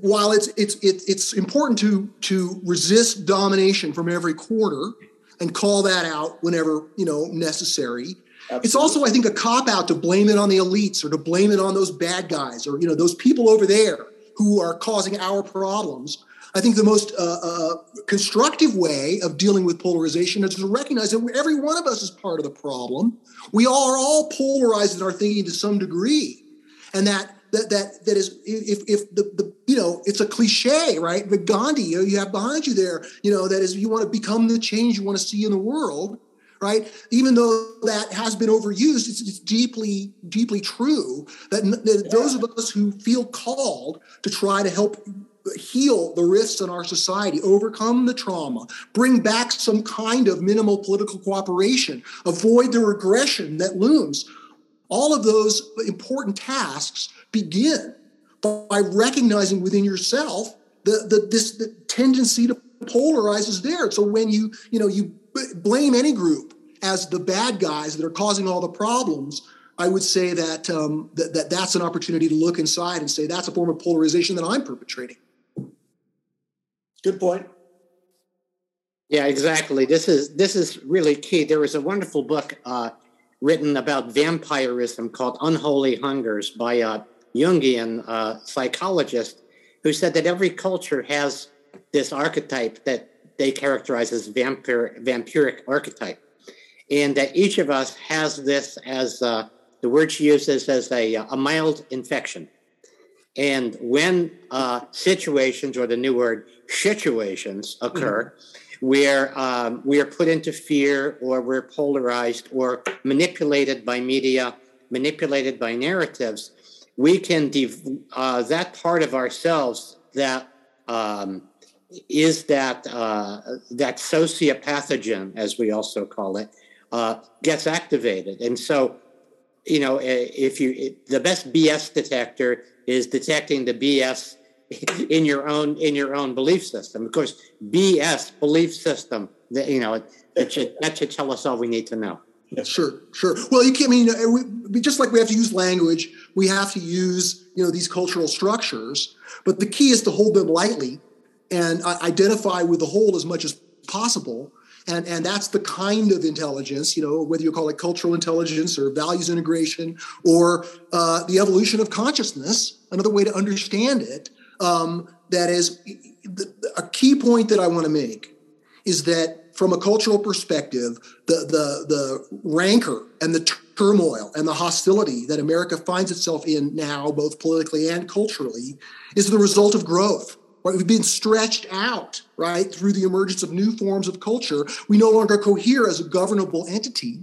S4: while it's it's it, it's important to to resist domination from every quarter and call that out whenever you know necessary. Absolutely. It's also, I think, a cop out to blame it on the elites or to blame it on those bad guys or you know those people over there who are causing our problems. I think the most uh, uh, constructive way of dealing with polarization is to recognize that every one of us is part of the problem. We are all polarized in our thinking to some degree, and that that that that is if if the, the you know it's a cliche right but gandhi you, know, you have behind you there you know that is you want to become the change you want to see in the world right even though that has been overused it's, it's deeply deeply true that, that yeah. those of us who feel called to try to help heal the rifts in our society overcome the trauma bring back some kind of minimal political cooperation avoid the regression that looms all of those important tasks begin by recognizing within yourself the, the this the tendency to polarize is there. So when you you know you blame any group as the bad guys that are causing all the problems, I would say that, um, that, that that's an opportunity to look inside and say that's a form of polarization that I'm perpetrating.
S2: Good point.
S3: Yeah, exactly. This is this is really key. There was a wonderful book uh, written about vampirism called Unholy Hungers by a Jungian uh, psychologist who said that every culture has this archetype that they characterize as vampire, vampiric archetype. And that each of us has this as uh, the word she uses as a, a mild infection. And when uh, situations, or the new word situations, occur, mm-hmm. where um, we are put into fear, or we're polarized, or manipulated by media, manipulated by narratives, we can dev- uh, that part of ourselves that um, is that uh, that sociopathogen, as we also call it, uh, gets activated. And so, you know, if you the best BS detector is detecting the BS in your own in your own belief system. Of course, BS belief system. That, you know, that should that should tell us all we need to know.
S4: Yeah. Sure, sure. Well, you can't I mean we, just like we have to use language, we have to use you know these cultural structures. But the key is to hold them lightly and identify with the whole as much as possible. And, and that's the kind of intelligence, you know, whether you call it cultural intelligence or values integration or uh, the evolution of consciousness, another way to understand it. Um, that is a key point that I want to make is that from a cultural perspective, the, the, the rancor and the turmoil and the hostility that America finds itself in now, both politically and culturally, is the result of growth. Right? We've been stretched out, right, through the emergence of new forms of culture. We no longer cohere as a governable entity.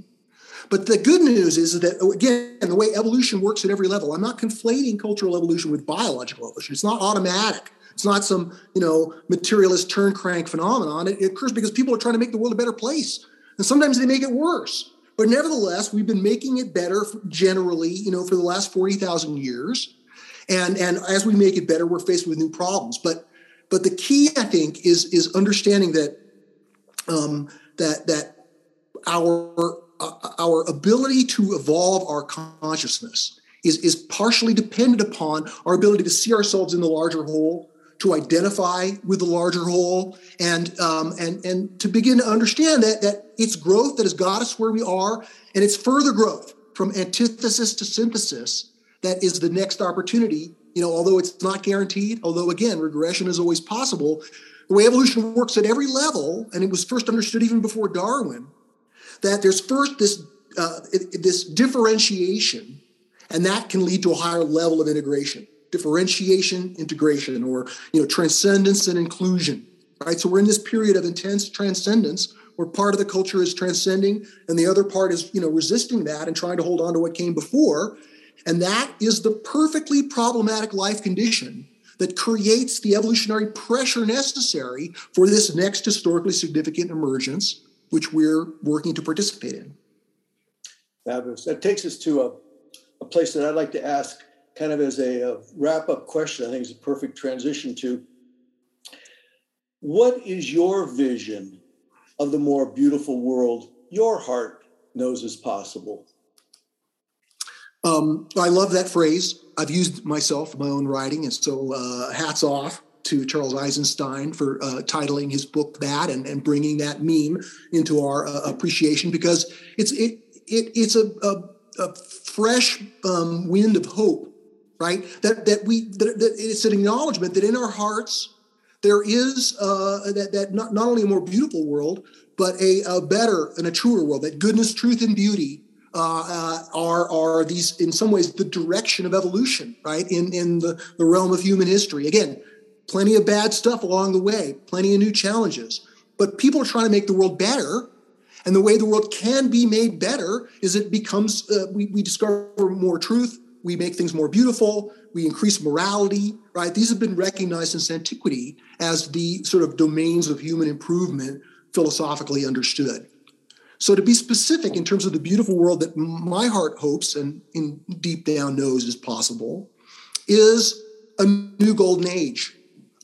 S4: But the good news is that, again, the way evolution works at every level, I'm not conflating cultural evolution with biological evolution. It's not automatic. It's not some, you know, materialist turn crank phenomenon. It, it occurs because people are trying to make the world a better place. And sometimes they make it worse. But nevertheless, we've been making it better generally, you know, for the last 40,000 years. And, and as we make it better, we're faced with new problems. But, but the key, I think, is, is understanding that, um, that, that our, uh, our ability to evolve our consciousness is, is partially dependent upon our ability to see ourselves in the larger whole, to identify with the larger whole and um, and and to begin to understand that that it's growth that has got us where we are and it's further growth from antithesis to synthesis that is the next opportunity you know although it's not guaranteed although again regression is always possible the way evolution works at every level and it was first understood even before darwin that there's first this uh, this differentiation, and that can lead to a higher level of integration. Differentiation, integration, or you know, transcendence and inclusion. Right. So we're in this period of intense transcendence where part of the culture is transcending and the other part is you know resisting that and trying to hold on to what came before and that is the perfectly problematic life condition that creates the evolutionary pressure necessary for this next historically significant emergence, which we're working to participate in.
S2: Fabulous. That takes us to a, a place that I'd like to ask, kind of as a, a wrap up question. I think it's a perfect transition to what is your vision of the more beautiful world your heart knows is possible?
S4: Um, I love that phrase. I've used myself my own writing, and so uh, hats off to Charles Eisenstein for uh, titling his book that and, and bringing that meme into our uh, appreciation because it's it, it it's a, a, a fresh um, wind of hope, right? That that we that, that it's an acknowledgement that in our hearts there is uh, that that not, not only a more beautiful world but a, a better and a truer world. That goodness, truth, and beauty uh, uh, are are these in some ways the direction of evolution, right? In in the, the realm of human history. Again, plenty of bad stuff along the way, plenty of new challenges. But people are trying to make the world better. And the way the world can be made better is it becomes uh, we, we discover more truth, we make things more beautiful, we increase morality, right? These have been recognized since antiquity as the sort of domains of human improvement philosophically understood. So, to be specific in terms of the beautiful world that my heart hopes and in deep down knows is possible, is a new golden age,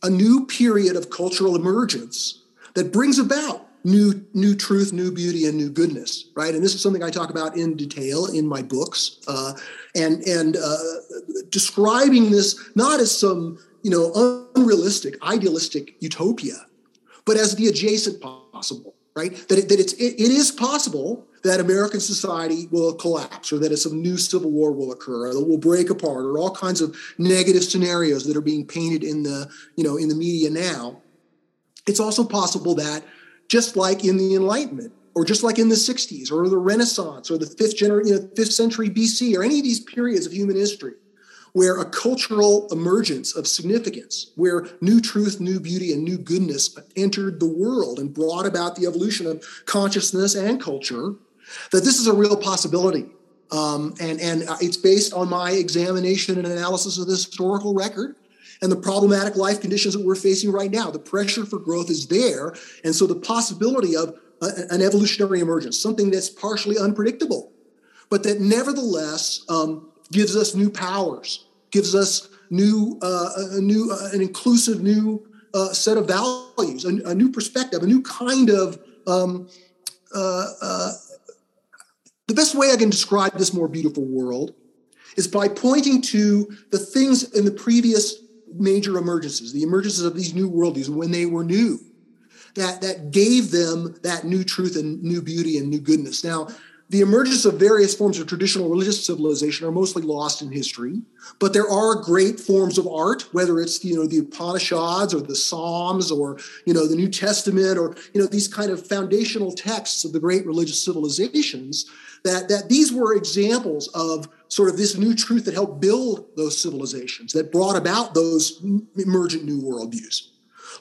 S4: a new period of cultural emergence that brings about new new truth, new beauty, and new goodness. Right, and this is something I talk about in detail in my books, uh, and and uh, describing this not as some you know unrealistic, idealistic utopia, but as the adjacent possible right? That, it, that it's, it, it is possible that American society will collapse or that some new civil war will occur or that will break apart or all kinds of negative scenarios that are being painted in the, you know, in the media now. It's also possible that just like in the Enlightenment or just like in the 60s or the Renaissance or the fifth, gener- you know, fifth century BC or any of these periods of human history, where a cultural emergence of significance, where new truth, new beauty, and new goodness entered the world and brought about the evolution of consciousness and culture, that this is a real possibility. Um, and, and it's based on my examination and analysis of this historical record and the problematic life conditions that we're facing right now. The pressure for growth is there. And so the possibility of a, an evolutionary emergence, something that's partially unpredictable, but that nevertheless um, gives us new powers, gives us new, uh, a new, uh, an inclusive new uh, set of values, a, a, new perspective, a new kind of. Um, uh, uh, the best way I can describe this more beautiful world is by pointing to the things in the previous major emergences, the emergences of these new worldviews when they were new, that that gave them that new truth and new beauty and new goodness. Now, the emergence of various forms of traditional religious civilization are mostly lost in history, but there are great forms of art, whether it's you know the Upanishads or the Psalms or you know the New Testament or you know these kind of foundational texts of the great religious civilizations. That that these were examples of sort of this new truth that helped build those civilizations, that brought about those emergent new worldviews.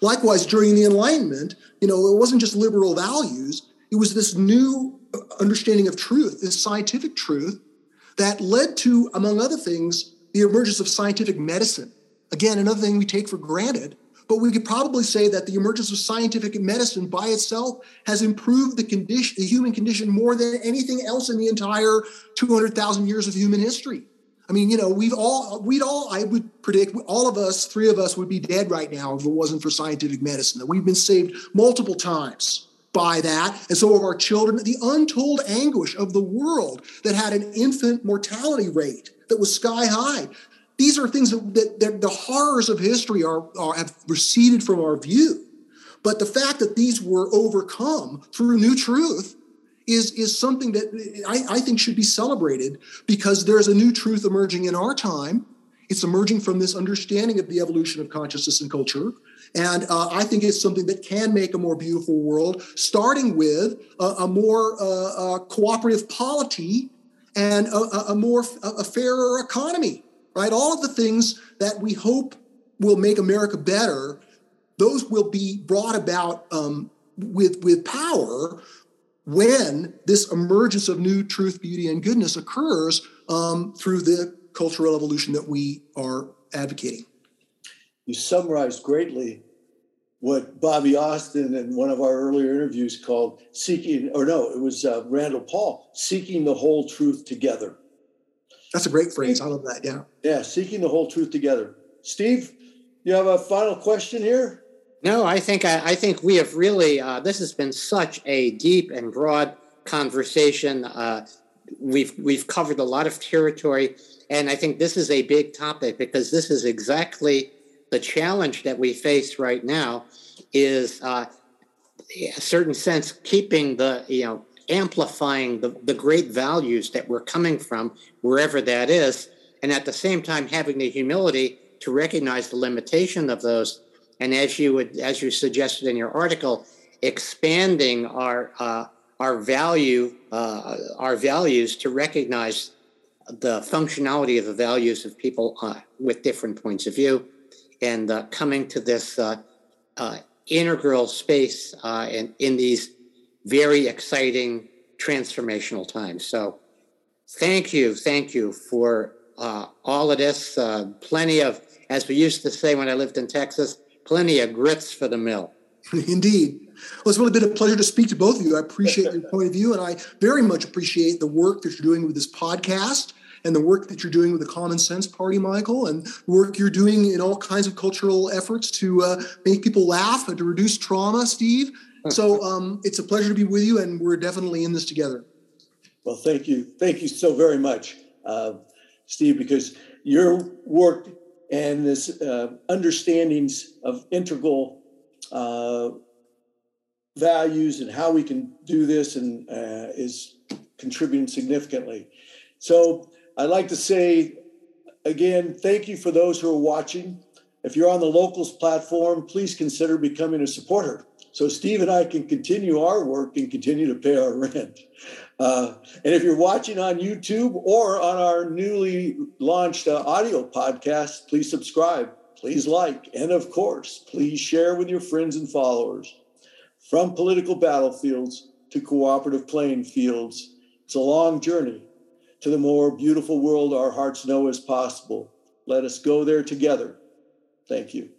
S4: Likewise, during the Enlightenment, you know, it wasn't just liberal values; it was this new understanding of truth, this scientific truth that led to, among other things, the emergence of scientific medicine. Again, another thing we take for granted, but we could probably say that the emergence of scientific medicine by itself has improved the condition, the human condition more than anything else in the entire 200,000 years of human history. I mean, you know, we've all, we'd all, I would predict, all of us, three of us would be dead right now if it wasn't for scientific medicine, that we've been saved multiple times by that, and so of our children, the untold anguish of the world that had an infant mortality rate that was sky high. These are things that, that, that the horrors of history are, are have receded from our view. But the fact that these were overcome through new truth is, is something that I, I think should be celebrated because there's a new truth emerging in our time It's emerging from this understanding of the evolution of consciousness and culture. And uh, I think it's something that can make a more beautiful world, starting with a, a more uh, uh, cooperative polity and a, a more a fairer economy. Right, all of the things that we hope will make America better, those will be brought about um, with with power when this emergence of new truth, beauty, and goodness occurs um, through the cultural evolution that we are advocating.
S2: You summarized greatly what Bobby Austin in one of our earlier interviews called seeking, or no, it was uh, Randall Paul, seeking the whole truth together.
S4: That's a great phrase. I love that. Yeah.
S2: Yeah, seeking the whole truth together. Steve, you have a final question here?
S3: No, I think I, I think we have really. Uh, this has been such a deep and broad conversation. Uh, we've we've covered a lot of territory, and I think this is a big topic because this is exactly the challenge that we face right now. Is uh, a certain sense keeping the you know amplifying the, the great values that we're coming from wherever that is, and at the same time having the humility to recognize the limitation of those and as you would, as you suggested in your article, expanding our uh, our value, uh, our values to recognize the functionality of the values of people uh, with different points of view, and uh, coming to this uh, uh, integral space in, in these very exciting transformational times. So, thank you, thank you for all of this. plenty of, as we used to say when I lived in Texas, plenty of grits for the mill.
S4: Indeed. Well, it's really been a pleasure to speak to both of you. I appreciate your point of view, and I very much appreciate the work that you're doing with this podcast and the work that you're doing with the Common Sense Party, Michael, and the work you're doing in all kinds of cultural efforts to uh, make people laugh and to reduce trauma, Steve. So um, it's a pleasure to be with you, and we're definitely in this together.
S2: Well, thank you. Thank you so very much, uh, Steve, because your work and this uh, understandings of integral uh, values and how we can do this and uh, is contributing significantly. So I'd like to say again, thank you for those who are watching. If you're on the locals platform, please consider becoming a supporter so Steve and I can continue our work and continue to pay our rent. Uh, and if you're watching on YouTube or on our newly launched uh, audio podcast, please subscribe, please like, and of course, please share with your friends and followers. From political battlefields to cooperative playing fields, it's a long journey to the more beautiful world our hearts know is possible. Let us go there together. Thank you.